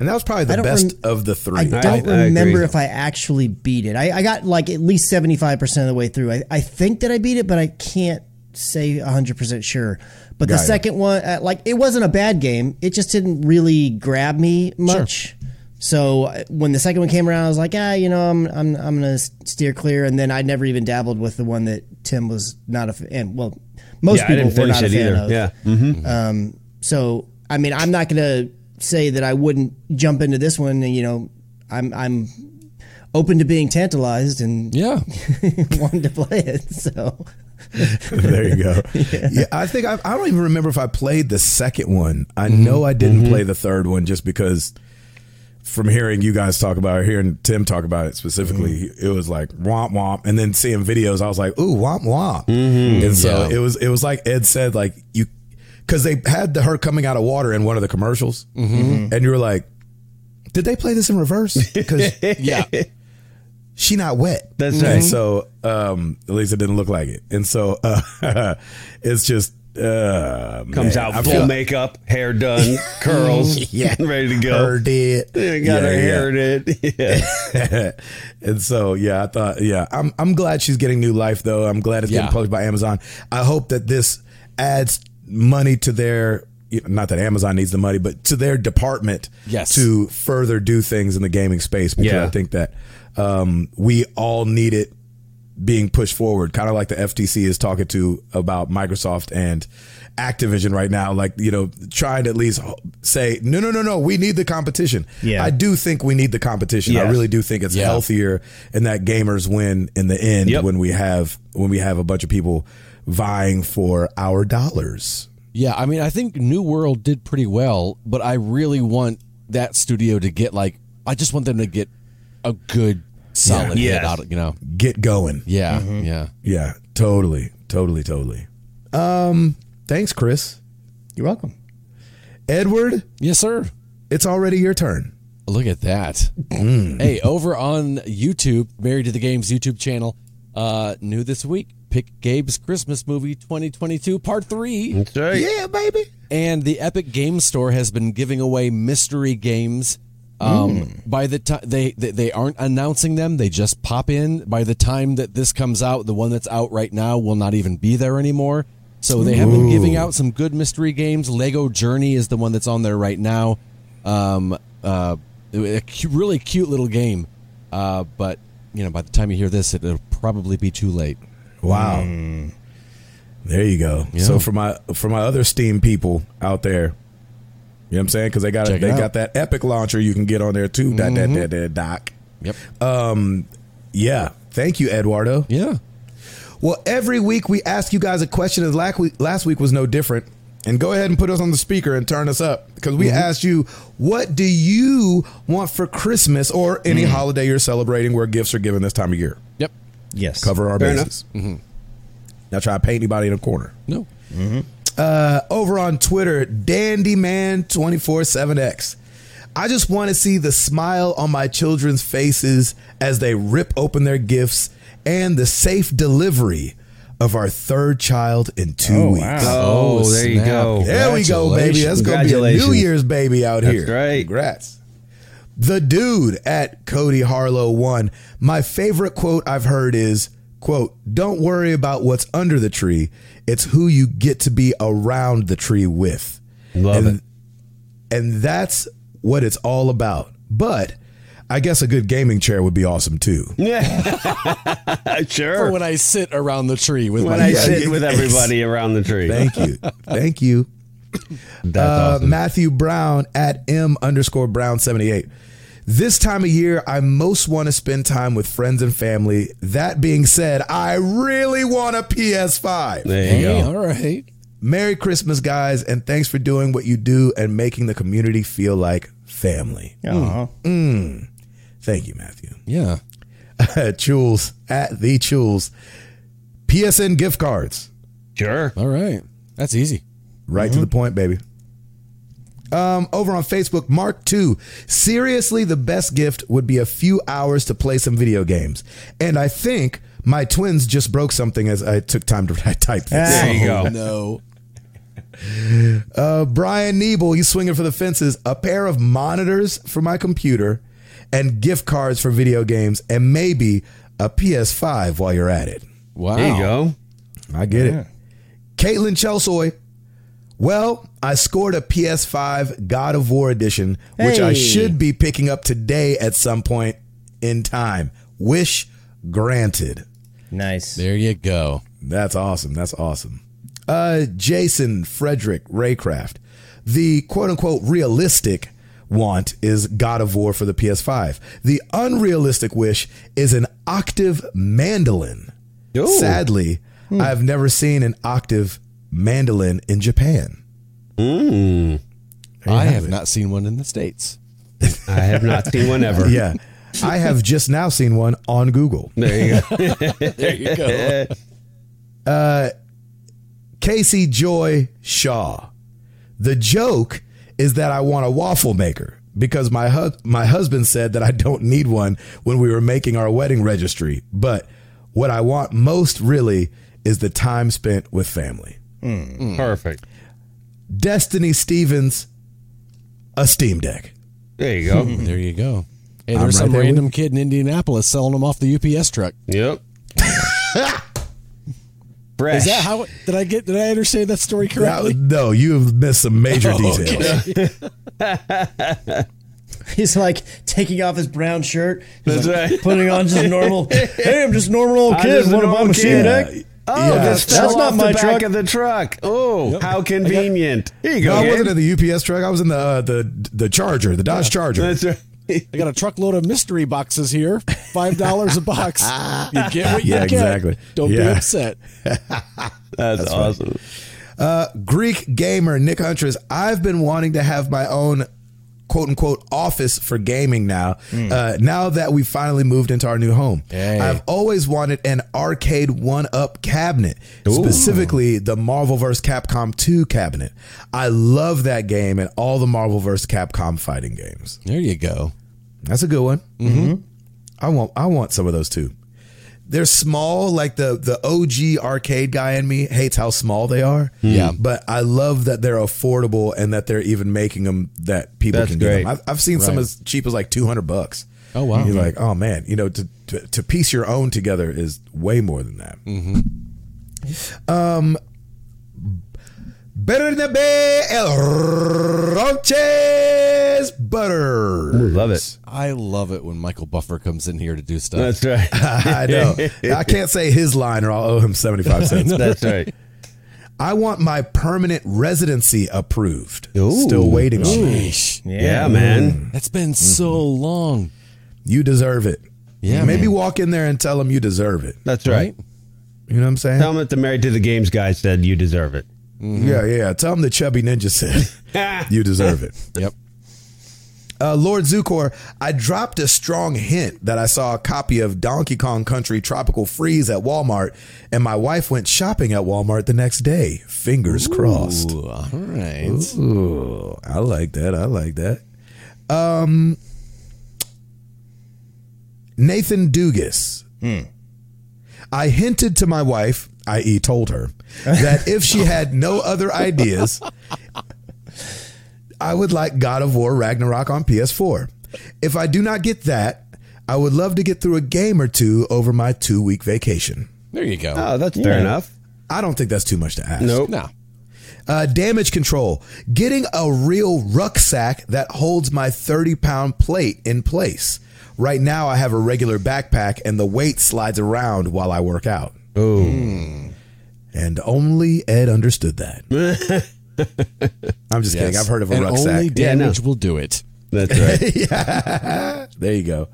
And that was probably the best rem- of the three. I don't I remember agree. if I actually beat it. I, I got like at least 75 percent of the way through. I, I think that I beat it, but I can't say 100 percent sure. But the Got it. second one, uh, like it wasn't a bad game. It just didn't really grab me much. So uh, when the second one came around, I was like, ah, you know, I'm I'm I'm gonna steer clear. And then I never even dabbled with the one that Tim was not a fan. Well, most yeah, people didn't were not a fan either. of. Yeah. hmm Um, so I mean, I'm not gonna say that I wouldn't jump into this one. And, you know, I'm I'm open to being tantalized and Yeah, wanting to play it. So there you go. Yeah, I think I, I don't even remember if I played the second one. I mm-hmm. know I didn't mm-hmm. play the third one just because from hearing you guys talk about it, hearing Tim talk about it specifically, mm-hmm. it was like womp womp, and then seeing videos, I was like, ooh womp womp, and so Yeah. it was it was like Ed said, like you because they had the her coming out of water in one of the commercials, and you were like, did they play this in reverse? Because yeah. she not wet. That's And right. So um, at least it didn't look like it, and so uh, it's just uh, Comes man, out I full feel- makeup, hair done, curls, Yeah. ready to go. Her did. Yeah, got her Yeah, hair yeah. did. Yeah. and so yeah, I thought yeah, I'm I'm glad she's getting new life though. I'm glad it's Yeah. getting published by Amazon. I hope that this adds money to their not that Amazon needs the money, but to their department Yes. to further do things in the gaming space because Yeah. I think that um, we all need it being pushed forward, kind of like the FTC is talking to about Microsoft and Activision right now, like, you know, trying to at least say, no, no, no, no, we need the competition. Yeah. I do think we need the competition. I really do think it's Yeah. healthier and that gamers win in the end Yep. when we have when we have a bunch of people vying for our dollars. Yeah, I mean, I think New World did pretty well, but I really want that studio to get like, I just want them to get a good, solid Yeah. hit Yes. out of, you know. Get going. Yeah, Mm-hmm. yeah. Yeah, totally, totally, totally. Um, thanks, Chris. you're welcome. Edward, Yes, sir. it's already your turn. Look at that. Hey, over on YouTube, Married to the Games YouTube channel, uh, new this week, pick Gabe's Christmas movie 2022 Part 3. That's right. Yeah, baby. And the Epic Game Store has been giving away mystery games. Um, By the time they, they they aren't announcing them, they just pop in. By the time that this comes out, the one that's out right now will not even be there anymore. So they have been giving out some good mystery games. Lego Journey is the one that's on there right now. Um, uh, a cu- really cute little game. Uh, but you know, by the time you hear this, it'll probably be too late. Wow. Mm. There you go. So for my for my other Steam people out there, you know what I'm saying? Because they got Check they got that Epic launcher you can get on there too. Dot, dot, dot, dot, doc. Yep. Um. Yeah. Thank you, Eduardo. yeah. Well, every week we ask you guys a question, as last week, last week was no different. And go ahead and put us on the speaker and turn us up because we mm-hmm. asked you, what do you want for Christmas or any mm. holiday you're celebrating where gifts are given this time of year? Yep. Yes. Cover our Fair bases. Not try to paint anybody in a corner. No. Uh, over on Twitter, DandyMan247X. I just want to see the smile on my children's faces as they rip open their gifts and the safe delivery of our third child in two Oh, weeks. wow. Oh, Oh, there you go. There we go, baby. That's going to be a New Year's baby out That's here. right. Congrats. The dude at Cody Harlow one. My favorite quote I've heard is, quote, don't worry about what's under the tree. It's who you get to be around the tree with. Love and, it. And that's what it's all about. But I guess a good gaming chair would be awesome too. Yeah. Or sure. when I sit around the tree with When my I Yeah, sit yeah, with yes. everybody around the tree. Thank you. Thank you. That's Uh, awesome. Matthew Brown at M underscore Brown 78. This time of year, I most want to spend time with friends and family. That being said, I really want a PS5. there you Hey, go. all right. Merry Christmas, guys, and thanks for doing what you do and making the community feel like family. Aw. Hmm. Mm. Thank you, Matthew. Yeah. Chules at the Chules. PSN gift cards. Sure. All right. That's easy. Right to mm-hmm. the point, baby. Um, over on Facebook, Mark two. Seriously, the best gift would be a few hours to play some video games. And I think my twins just broke something as I took time to type this. There you go. Oh, no. Uh, Brian Niebel, he's swinging for the fences. A pair of monitors for my computer and gift cards for video games, and maybe a PS5 while you're at it. Wow. There you go. I get it. Caitlin Chelsoy. Well, I scored a PS5 God of War edition, which I should be picking up today at some point in time. Wish granted. Nice. There you go. That's awesome. That's awesome. Uh, Jason Frederick Raycraft. The quote unquote realistic want is God of War for the PS5. The unrealistic wish is an octave mandolin. Ooh. Sadly, I've never seen an octave mandolin in Japan. Mm. I have have it. not seen one in the States. I have not seen one ever. Yeah. I have just now seen one on Google. There you go. There you go. Casey Joy Shaw. The joke is that I want a waffle maker because my hu- my husband said that I don't need one when we were making our wedding registry. But what I want most really is the time spent with family. Mm. Perfect. Destiny Stevens, a Steam Deck. There you go. there you go. Hey, I'm there's right some there random kid in Indianapolis selling them off the UPS truck. yep. Fresh. Is that how? Did I get? Did I understand that story correctly? no, you have missed some major Oh, details. okay. He's like taking off his brown shirt. He's That's like right. Putting on just normal. Hey, I'm just a normal old kid. just a Want to buy normal my kid. Steam Yeah. Deck? Oh, Yeah. just That's fell not my the back truck. of the truck. Oh, how convenient. Here you No, go. I wasn't in the UPS truck. I was in the uh, the the Charger, the Dodge Charger. That's right. I got a truckload of mystery boxes here. Five dollars a box. You get what you Yeah, get. exactly. Don't be Yeah. upset. That's, awesome. Greek gamer Nick Huntress. I've been wanting to have my own quote unquote office for gaming now. Uh, now that we finally moved into our new home, Hey. I've always wanted an arcade one up cabinet, specifically the Marvel vs. Capcom 2 cabinet. I love that game and all the Marvel vs. Capcom fighting games. There you go. That's a good one. Mm-hmm. I want I want some of those too. They're small, like the the OG arcade guy in me hates how small they are. Yeah. but I love that they're affordable and that they're even making them that people That's can get great. them. I've, I've seen some Right. as cheap as like two hundred bucks. Oh, wow. You're like, oh man, you know, to, to to piece your own together is way more than that. Mm-hmm. Um, Bernabe El Roches Butter. Love it. I love it when Michael Buffer comes in here to do stuff. That's right. I know. I can't say his line or I'll owe him 75 cents. That's right. I want my permanent residency approved. Ooh. Still waiting on that. Sheesh. Yeah, man. That's been so mm-hmm. long. You deserve it. Yeah, Maybe man. walk in there and tell them you deserve it. That's right. You know what I'm saying? Tell them that the Married to the Games guy said you deserve it. Yeah, yeah. Tell him the chubby ninja said you deserve it. Yep. Uh, Lord Zukor, I dropped a strong hint that I saw a copy of Donkey Kong Country Tropical Freeze at Walmart, and my wife went shopping at Walmart the next day. Fingers crossed. All right. Ooh, I like that. I like that. Um, Nathan Dugas. I hinted to my wife, i.e., told her, that if she had no other ideas, I would like God of War Ragnarok on PS4. If I do not get that, I would love to get through a game or two over my two week vacation. There you go. Oh, that's fair enough. I don't think that's too much to ask. Nope. no. Uh, damage control. Getting a real rucksack that holds my 30 pound plate in place. Right now, I have a regular backpack and the weight slides around while I work out. Oh, hmm. And only Ed understood that. I'm just kidding. I've heard of a and rucksack. Only Yeah, no. damage will do it. that's right. There you go.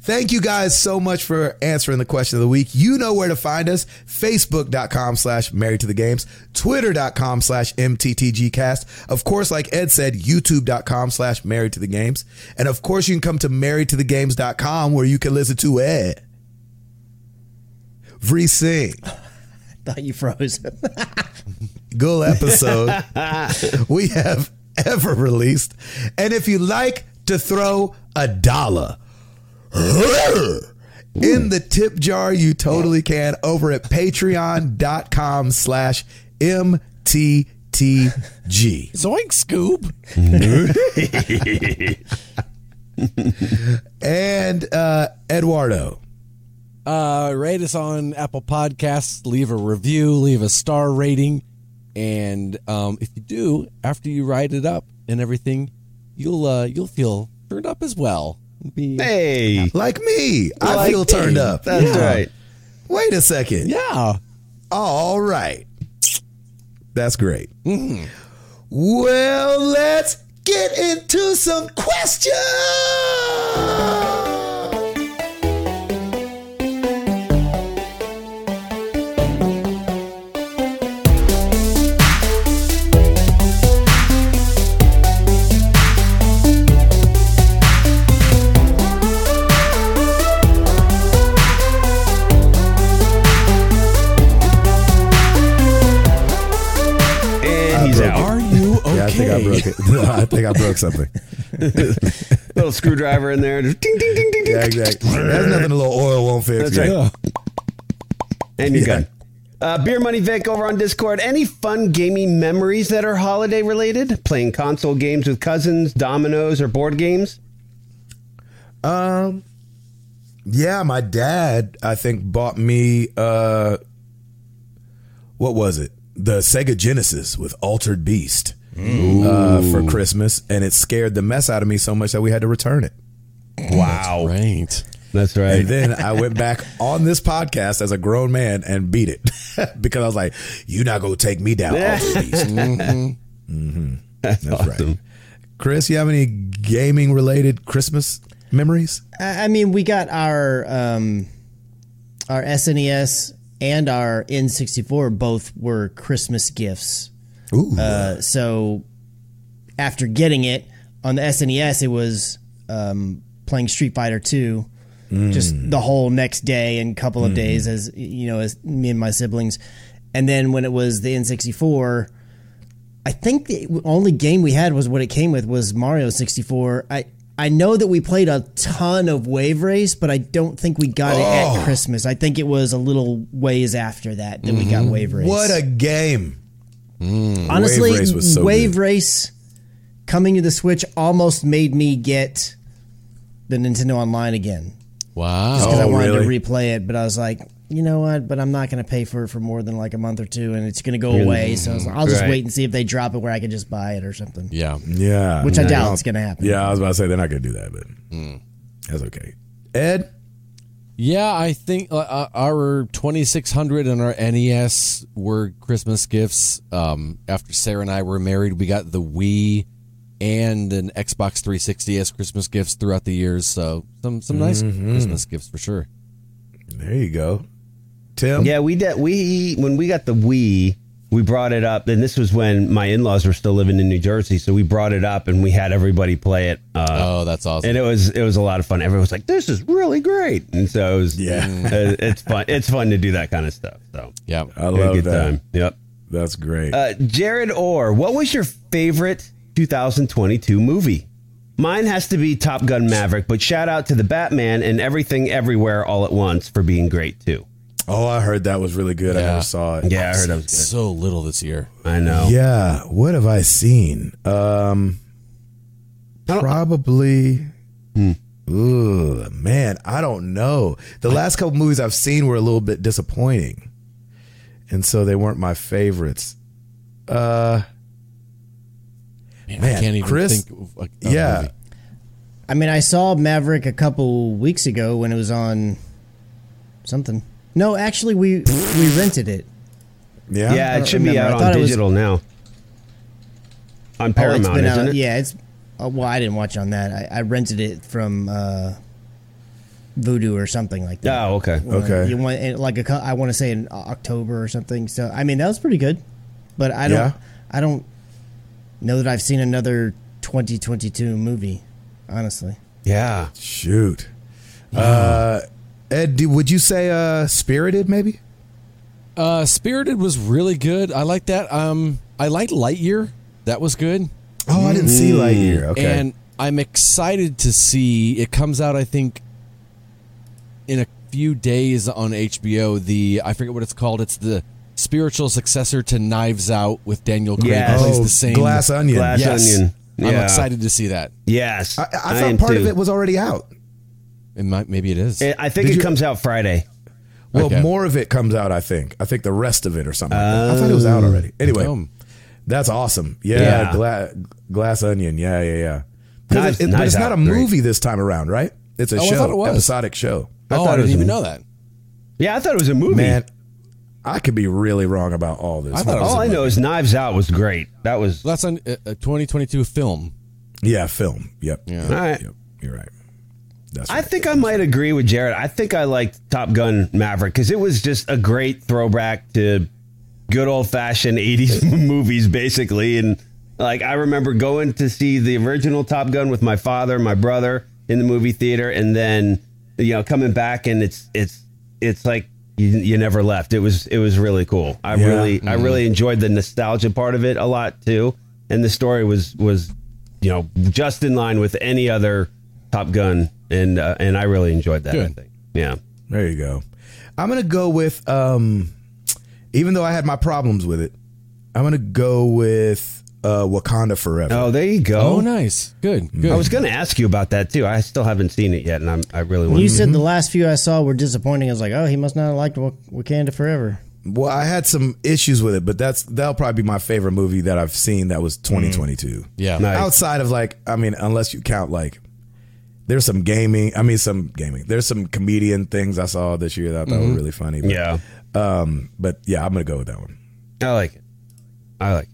Thank you guys so much for answering the question of the week. You know where to find us. Facebook.com slash married to the games, Twitter.com slash MTTGcast. Of course, like Ed said, YouTube.com slash married to the games. And of course, you can come to married to the games.com where you can listen to Ed. Vree Singh. Thought you froze. good episode we have ever released. And if you like to throw a dollar in the tip jar, you totally can over at patreon.com slash MTTG. Zoink, Scoob. And uh, Eduardo. Uh, rate us on Apple Podcasts. Leave a review. Leave a star rating. And um, if you do, after you write it up and everything, you'll uh, you'll feel turned up as well. Be, Hey, Like me, I Like feel turned up. that's Yeah. right. Wait a second. Yeah. All right. That's great. Well, let's get into some questions. Broke something. Little screwdriver in there. Just ding, ding, ding, ding, ding. Yeah, exactly. There's nothing a little oil won't fix. That's right. Yeah. And you're Yeah. good. Uh, Beer Money Vic over on Discord. Any fun gaming memories that are holiday related? Playing console games with cousins, dominoes, or board games? Um, yeah, my dad, I think, bought me, uh, what was it? The Sega Genesis with Altered Beast uh, for Christmas. And it scared the mess out of me so much that we had to return it. Wow. Right. That's right. And then I went back on this podcast as a grown man and beat it because I was like, "You're not gonna take me down, Altered Beast." mm-hmm. That's, That's awesome. right. Chris, you have any gaming related Christmas memories? I I mean, we got our um, our SNES and our N64 both were Christmas gifts. Uh, so after getting it on the SNES, it was um, playing Street Fighter Two, just the whole next day and couple of days as you know, as me and my siblings. And then when it was the N64, I think the only game we had was what it came with was Mario 64. I I know that we played a ton of Wave Race, but I don't think we got it at Christmas. I think it was a little ways after that that we got Wave Race. what a game! Mm. Honestly, Wave Race was so Wave. Race coming to the Switch almost made me get the Nintendo Online again Wow. because I Oh, wanted really? to replay it. But I was like, you know what? But I'm not going to pay for it for more than like a month or two, and it's going to go away. So I was like, I'll just Right. wait and see if they drop it where I can just buy it or something. Yeah. Yeah, Which I doubt it's going to happen. Yeah, I was about to say they're not gonna do that, but hmm. that's okay. Ed, Yeah, I think uh, uh, our 2600 and our NES were Christmas gifts. Um, after Sarah and I were married, we got the Wii and an Xbox 360 as Christmas gifts throughout the years. So some some nice Mm-hmm. Christmas gifts for sure. There you go. Tim? Yeah, we did. We when we got the Wii, we brought it up, and this was when my in laws were still living in New Jersey. So we brought it up, and we had everybody play it. Uh, Oh, that's awesome. and it was it was a lot of fun. Everyone was like, "This is really great," and so it was Yeah. uh, it's fun. It's fun to do that kind of stuff. So yeah. I we had a love good that. time. Yep. That's great. Uh, Jared Orr, what was your favorite 2022 movie? Mine has to be Top Gun Maverick, but shout out to the Batman and Everything Everywhere All at Once for being great too. Oh, I heard that was really good. I Yeah. never saw it. Yeah, I heard that was good. So little this year. I know. Yeah. What have I seen? Um, probably. Hmm. Ooh, man, I don't know. The last couple movies I've seen were a little bit disappointing, and so they weren't my favorites. Uh, Man, Man, I can't even Chris- think. Of a, a yeah. movie. I mean, I saw Maverick a couple weeks ago when it was on something. No, actually, we we rented it. yeah, Yeah, it should be remember. I out thought on it was- digital now. On Oh, it's Paramount, been isn't out- it? Yeah, it's. Uh, well, I didn't watch on that. I, I rented it from uh, Vudu or something like that. Oh, okay. Well, Okay. You want and like a cou- I want to say in October or something. So I mean that was pretty good, but I don't Yeah. I don't know that I've seen another 2022 movie. Honestly, Yeah. shoot. Uh, Ed, do, would you say uh, Spirited? Maybe. Uh, Spirited was really good. I like that. Um, I liked Lightyear. That was good. Oh, I didn't see Lightyear. Okay. And I'm excited to see it comes out. I think in a few days on HBO. The I forget what it's called. It's the spiritual successor to Knives Out with Daniel Craig. Yes. who plays oh, the same Glass Onion. Glass Yes. Onion. I'm excited to see that. Yes. I, I am thought part of it was already out. It might, maybe it is. I think Did it you- comes out Friday. Well, Okay. more of it comes out. I think. I think the rest of it or something. like that. I thought it was out already. Anyway, Um, that's awesome. Yeah, Yeah. Gla- Glass Onion. Yeah, yeah, yeah. Knives- it- it- but it's not Out, a great. movie this time around, right? It's a Oh, I show, thought it was. episodic show. oh, thought I it didn't was even a- know that. Yeah, I thought it was a movie. Man, I could be really wrong about all this. I thought it was All I know is Knives Out was great. That was That's on a, a 2022 film. yeah, film. Yep. Yeah. All right. Yep. You're right. That's I think I might agree with Jared. I think I liked Top Gun Maverick because it was just a great throwback to good old fashioned 80s movies, basically. And like, I remember going to see the original Top Gun with my father, my brother in the movie theater, and then, you know, coming back and it's, it's, it's like, you, you never left. It was it was really cool. I Yeah. really I mm-hmm. really enjoyed the nostalgia part of it a lot too, and the story was was you know just in line with any other Top Gun, and uh, and I really enjoyed that. I think. Yeah. There you go. I'm gonna go with um, even though I had my problems with it, I'm gonna go with uh, Wakanda Forever. Oh, there you go. Oh, nice. Good. Good. I was going to ask you about that too. I still haven't seen it yet, and I'm, I really when want. you to. said the last few I saw were disappointing, I was like, oh, he must not have liked Wak- Wakanda Forever. Well, I had some issues with it, but that's that'll probably be my favorite movie that I've seen that was 2022. Yeah. Nice. Outside of like, I mean, unless you count like, there's some gaming. I mean, some gaming. There's some comedian things I saw this year that I thought were really funny. But, Yeah, Um. But yeah, I'm gonna go with that one. I like it. I like.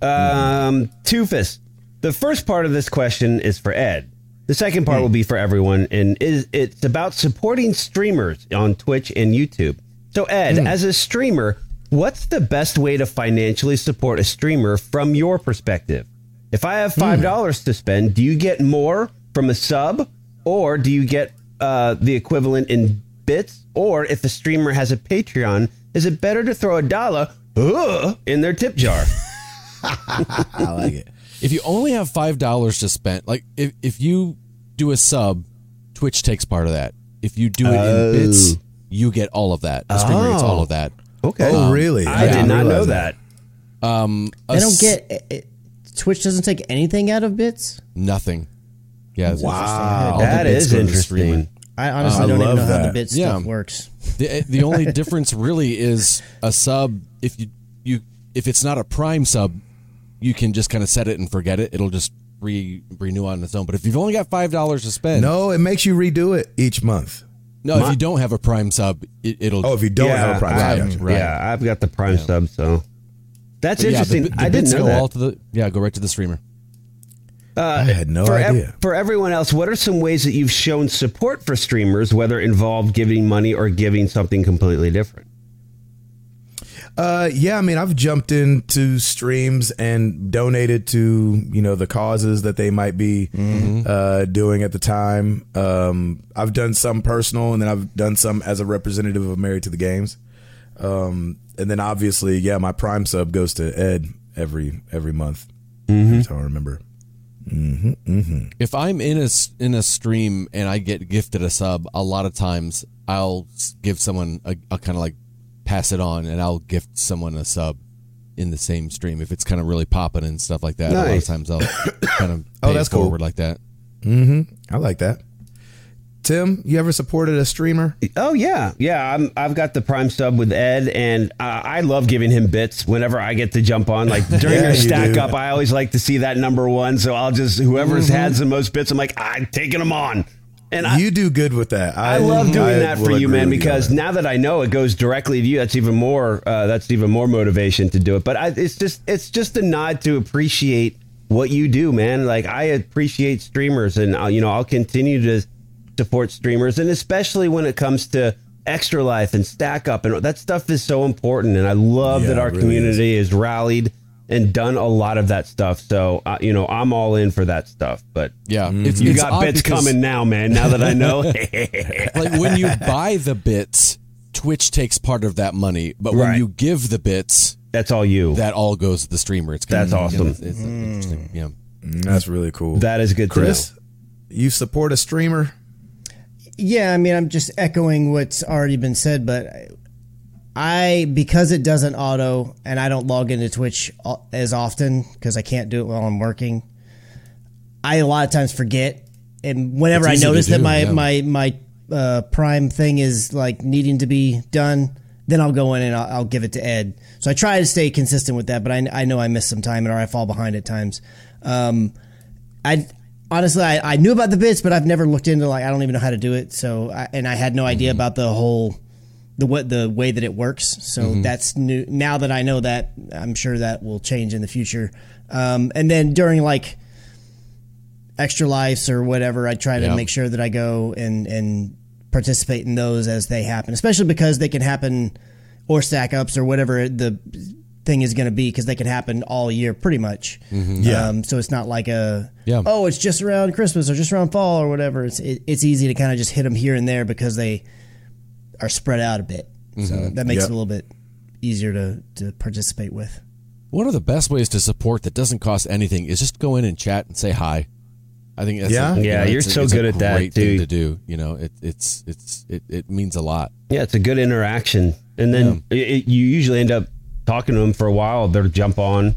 it. Um, Toofus. The first part of this question is for Ed. The second part will be for everyone, and is it's about supporting streamers on Twitch and YouTube. So, Ed, as a streamer, what's the best way to financially support a streamer from your perspective? If I have five dollars to spend, do you get more from a sub, or do you get uh, the equivalent in bits? Or if a streamer has a Patreon, is it better to throw a dollar uh, in their tip jar? I like it. If you only have five dollars to spend, like if if you do a sub, Twitch takes part of that. If you do it in bits, you get all of that. The streamer gets all of that. Okay. Oh, really? I didn't did not know realize that. A They don't get it, it- Twitch doesn't take anything out of bits. nothing. Yeah, it's Wow. All the That bits is go to the streamer. interesting. I oh, honestly I don't even love know how the that. bit Yeah. stuff works. The, eh, the only difference really is a sub. If you you if it's not a Prime sub, you can just kind of set it and forget it. It'll just re renew on its own. But if you've only got five dollars to spend, No, it makes you redo it each month. No, if you don't have a Prime sub, it, it'll. Oh, if you don't have a Prime, I- sub, gotcha. right. Yeah, I've got the Prime sub, so that's but yeah, the interesting. the, I didn't know go that. all to the yeah, go right to the streamer. I had no for, ev- idea. for everyone else, what are some ways that you've shown support for streamers, whether involved giving money or giving something completely different? Uh, yeah, I mean, I've jumped into streams and donated to you know the causes that they might be uh, doing at the time. Um, I've done some personal, and then I've done some as a representative of Married to the Games. Um, and then obviously, yeah, my Prime sub goes to Ed every every month. So I remember. If I'm in a in a stream and I get gifted a sub, a lot of times I'll give someone a, a kind of like pass it on, and I'll gift someone a sub in the same stream if it's kind of really popping and stuff like that. A lot of times I'll kind of Oh, that's it cool. forward like that. Mm-hmm. I like that. Tim, you ever supported a streamer? Oh yeah, yeah. I'm, I've got the Prime sub with Ed, and uh, I love giving him bits whenever I get to jump on. Like during Yeah, your you stack do. up, I always like to see that number one. So I'll just whoever's Mm-hmm. has the most bits, I'm like, I'm taking them on. And I, you do good with that. I love doing I that for you, man, with you because now that I know it goes directly to you, that's even more. Uh, that's even more motivation to do it. But I, it's just, it's just a nod to appreciate what you do, man. Like I appreciate streamers, and uh, you know, I'll continue to support streamers, and especially when it comes to extra life and stack up, and that stuff is so important. And I love Yeah, that our really community is rallied and done a lot of that stuff. So uh, you know, I'm all in for that stuff. But Yeah, it's, you it's got bits because, coming now, man. Now that I know. like when you buy the bits, Twitch takes part of that money, but when Right. you give the bits, That's all you. that all goes to the streamer. It's That's of, awesome. It's, it's interesting. Yeah. Mm, That's really cool. that is good Chris, to know. you support a streamer? Yeah, I mean, I'm just echoing what's already been said, but I because it doesn't auto and I don't log into Twitch as often because I can't do it while I'm working. I a lot of times forget, and whenever I notice that my yeah. my my uh, Prime thing is like needing to be done, then I'll go in and I'll, I'll give it to Ed. So I try to stay consistent with that, but I, I know I miss some time or I fall behind at times. Um, I honestly I, I knew about the bits, but I've never looked into like I don't even know how to do it. So I, and I had no idea about the whole the what the way that it works. So that's new. Now that I know that, I'm sure that will change in the future. Um, and then during like extra lives or whatever, I try to Yeah. make sure that I go and and participate in those as they happen, especially because they can happen or stack ups or whatever the thing is going to be because they can happen all year pretty much. Yeah. Um, so it's not like a Yeah. oh it's just around Christmas or just around fall or whatever. It's it, it's easy to kind of just hit them here and there because they are spread out a bit. So that makes Yep. it a little bit easier to to participate with. One of the best ways to support that doesn't cost anything is just go in and chat and say hi. I think that's Yeah? a, you Yeah, know, you're it's a- so it's a good at that, great thing dude. to do. You know, it, it's it's it, it means a lot. Yeah, it's a good interaction, and then it, it- you usually end up talking to them for a while. They'll jump on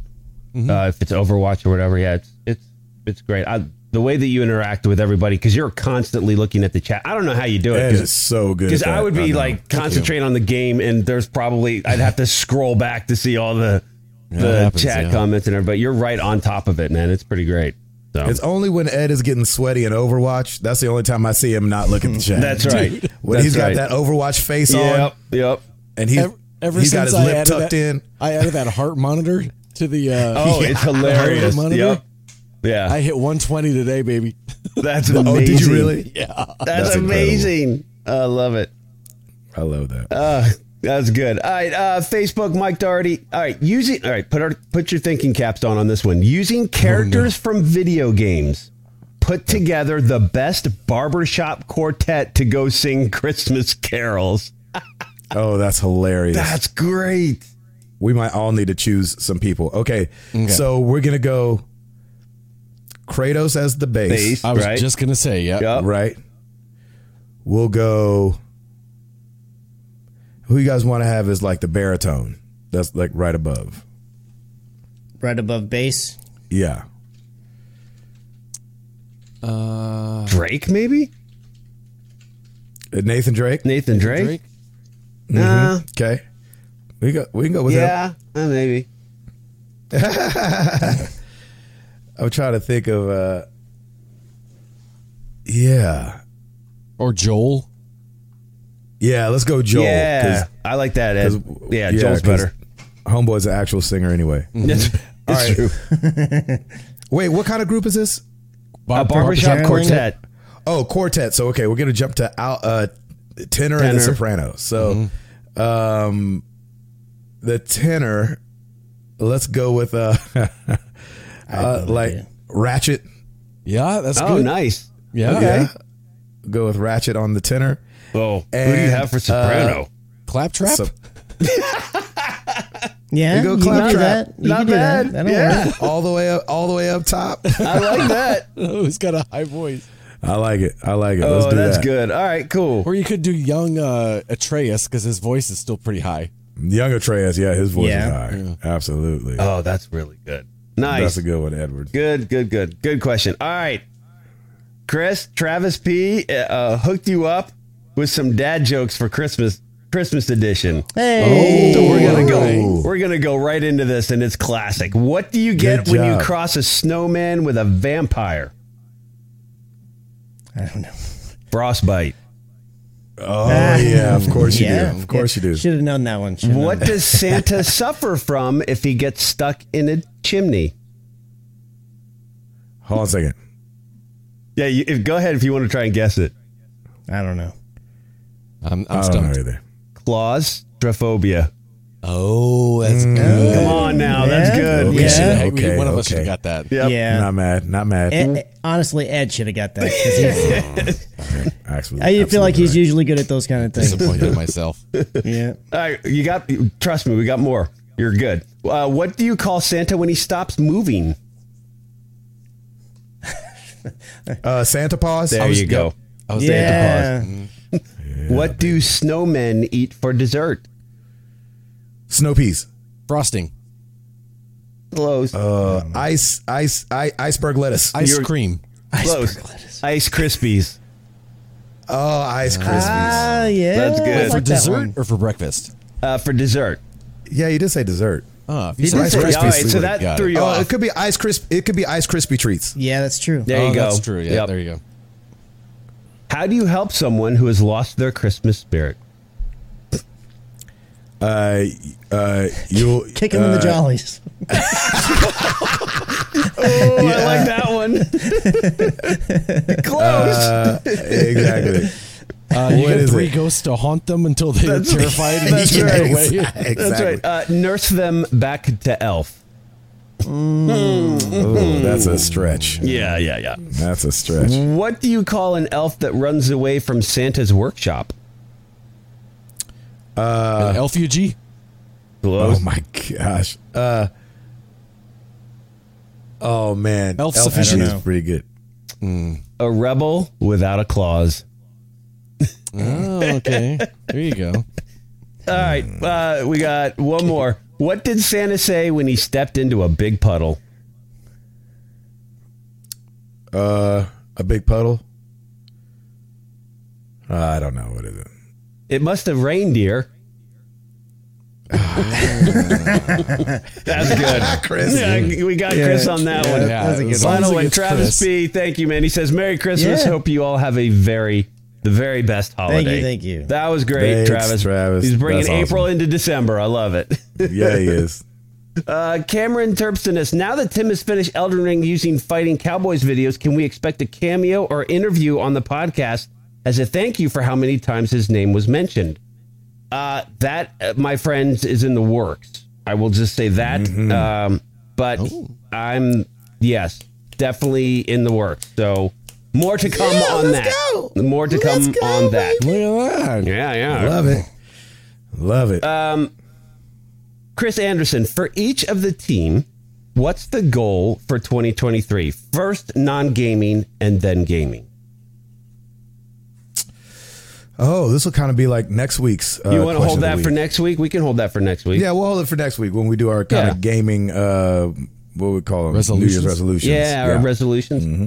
uh, if it's Overwatch or whatever. Yeah, it's it's it's great. I, the way that you interact with everybody because you're constantly looking at the chat. I don't know how you do it is so good. Because I would be know. like concentrating on the game, and there's probably I'd have to scroll back to see all the Yeah, the happens, chat yeah. comments and everything. But You're right on top of it, man. It's pretty great. So It's only when Ed is getting sweaty in Overwatch. That's the only time I see him not look at the chat. that's right. When That's he's got that Overwatch face Yep, on, yep. Yep. And he's Ever, ever he's got since his I lip added tucked that, in. I added that heart monitor to the. Uh, Oh, it's hilarious. monitor? Yep. Yeah, I hit 120 today, baby. that's amazing. Oh, did you really? Yeah. That's, That's amazing. I love it. I love that. Uh, that's good. All right, uh, Facebook, Mike Doherty. All right, using. All right, put our put your thinking caps on on this one. Using characters from video games. Put together the best barbershop quartet to go sing Christmas carols. Oh, that's hilarious. That's great. we might all need to choose some people. Okay, so we're gonna go Kratos as the bass, Bass. I was Right. just gonna say, yeah. Yep. right? We'll go. Who you guys want to have is like the baritone? That's like right above. Right above base. Yeah. Uh, Drake, maybe Uh, Nathan Drake. Nathan Drake. Drake. Nah. Okay. We go. We can go with him. Yeah, uh, maybe. I'm trying to think of. uh Yeah. Or Joel. Yeah, let's go Joel. yeah, I like that. Ed. 'cause- Yeah, Joel's better. Homeboy's an actual singer anyway. It's, it's All right. true. Wait, what kind of group is this? A barbershop Barbershop quartet. Oh, quartet. So okay, we're gonna jump to out uh, tenor, and the soprano. So, um, the tenor. Let's go with uh, uh like Ratchet. Yeah, that's Oh, good. nice. Yeah. Yeah, go with Ratchet on the tenor. Oh, who do you have for soprano? Claptrap. So, Yeah, You go you clap can do trap. that. You Not can do bad. that. Yeah. work. all the way up, all the way up top. I like that. oh, he's got a high voice. I like it. I like it. Let's oh, do that's that. good. All right, cool. Or you could do young uh, Atreus because his voice is still pretty high. Young Atreus, yeah, his voice Yeah. is high. Absolutely. Oh, that's really good. Nice. That's a good one, Edward. Good, good, good. Good question. All right. Chris, Travis P uh, hooked you up with some dad jokes for Christmas Christmas edition. Hey, So we're gonna go. We're gonna go right into this, and it's classic. What do you get Good when you cross a snowman with a vampire? I don't know. Frostbite. Oh yeah, of course you Yeah. do. Of course you do. Should have known that one. Should've What that. does Santa suffer from if he gets stuck in a chimney? Hold on a second. Yeah, you, if, go ahead if you want to try and guess it. I don't know. I'm, I I'm don't know stumped. either. Claustrophobia. Oh, that's Mm. good. Come on now, that's good. We Yeah. should've- Okay, one of us okay. should have got that. Yep. Yeah. Not mad. Not mad. Ed- honestly, Ed should have got that. he's- Actually, I feel like he's usually good at those kind of things. Disappointed in myself. Yeah. All right, you got. Trust me, we got more. You're good. Uh, what do you call Santa when he stops moving? Uh, Santa Paws. There you go. I was there at the Yeah. pause. what do snowmen eat for dessert? Snow peas. Frosting. Close. Uh, ice, ice, I, iceberg lettuce. Ice You're- cream. Close. Ice Krispies. oh, ice krispies. Ah, yeah. That's good. I For like that dessert one. or for breakfast? Uh, for dessert. yeah, you did say dessert. Oh, if you He said did Rice say- Krispies, all right, we so would've that got threw it. you Oh, off. it could be ice crisp. It could be ice crispy treats. Yeah, that's true. There oh, you go. That's true. Yeah, Yep. there you go. How do you help someone who has lost their Christmas spirit? Uh, uh, you'll Kick him in the uh, jollies. Oh, I like that one. Close. Uh, exactly. Uh, you What get three it? ghosts to haunt them until they are terrified and That's you right. get away. Exactly. That's right. Uh, nurse them back to elf. Ooh, that's a stretch. Yeah, yeah, yeah. That's a stretch. What do you call an elf that runs away from Santa's workshop? An LFUG? Oh my gosh. Uh. Oh man. Elf Elf sufficient. is pretty good. A rebel without a clause. Oh, okay. There you go. All right, uh, we got one more. What did Santa say when he stepped into a big puddle? Uh, a big puddle. Uh, I don't know what is it. It must have rained, dear. That's good. Chris. Yeah, we got Chris on that one. Yeah, that's a good as long as Final one, gets Travis Chris. B. Thank you, man. He says, "Merry Christmas. Yeah. Hope you all have a very, the very best holiday." thank you. That was great, Thanks, Travis. Travis. He's bringing awesome. April into December. I love it. Yeah, he is. Uh, Cameron Terpstonus. Now that Tim has finished Elden Ring using Fighting Cowboys videos, can we expect a cameo or interview on the podcast as a thank you for how many times his name was mentioned? Uh, that, uh, my friends, is in the works. I will just say that. Mm-hmm. Um, but Oh. I'm, yes, definitely in the works. So more to come Yeah, on that. go. More to Let's come go, on that. Look at that. Yeah, yeah. Love it. Love it. Uh, Chris Anderson, for each of the team, what's the goal for 2023? First non gaming and then gaming. Oh, this will kind of be like next week's. Uh, You want to hold that for next week? We can hold that for next week. Yeah, we'll hold it for next week when we do our kind Yeah. of gaming. Uh, what we call them? New Resolutions? Year's resolutions. Yeah, our resolutions. Mm-hmm.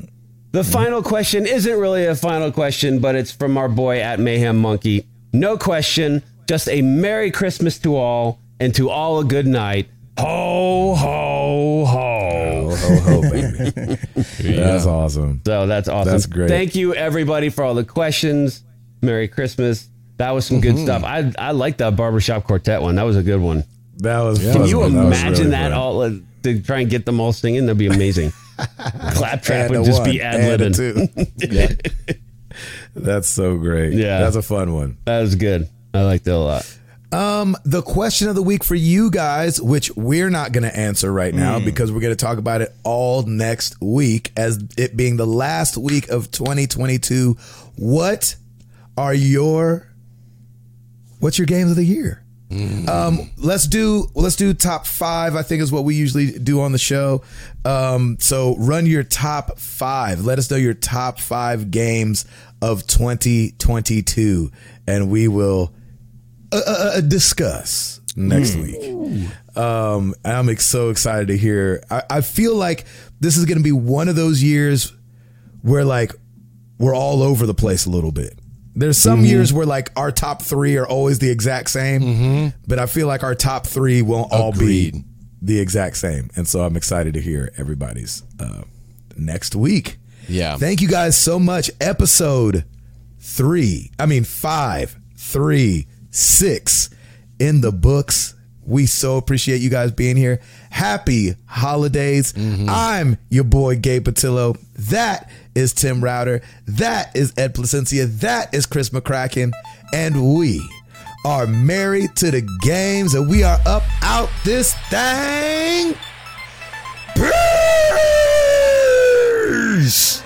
The final question isn't really a final question, but it's from our boy at Mayhem Monkey. No question, just a Merry Christmas to all and to all a good night. Ho, ho, ho. Ho ho ho, baby. That's awesome. So that's awesome. That's great. Thank you, everybody, for all the questions. Merry Christmas. That was some good stuff. I I like that barbershop quartet one. That was a good one. That was. Can fun you. That imagine really that fun. all uh, to try and get them all singing? That'd be amazing. Claptrap would just one, be ad and a libbing. two. That's so great. Yeah. that's a fun one. That was good. I liked it a lot. Um, the question of the week for you guys, which we're not going to answer right now because we're going to talk about it all next week, as it being the last week of 2022. What are your what's your games of the year? Um, let's do let's do top five. I think is what we usually do on the show. Um, so run your top five. Let us know your top five games of 2022, and we will uh, uh, discuss next week. Um, I'm ex- so excited to hear. I, I feel like this is going to be one of those years where like we're all over the place a little bit. There's some mm-hmm. years where like our top three are always the exact same, mm-hmm. but I feel like our top three won't all be the exact same. And so I'm excited to hear everybody's uh, next week. Yeah. Thank you guys so much. Episode three, I mean, five, three, six in the books. We so appreciate you guys being here. Happy holidays. Mm-hmm. I'm your boy, Gabe Patillo. That is Tim Router. That is Ed Placencia. That is Chris McCracken. And we are married to the games and we are up out this thing. Peace!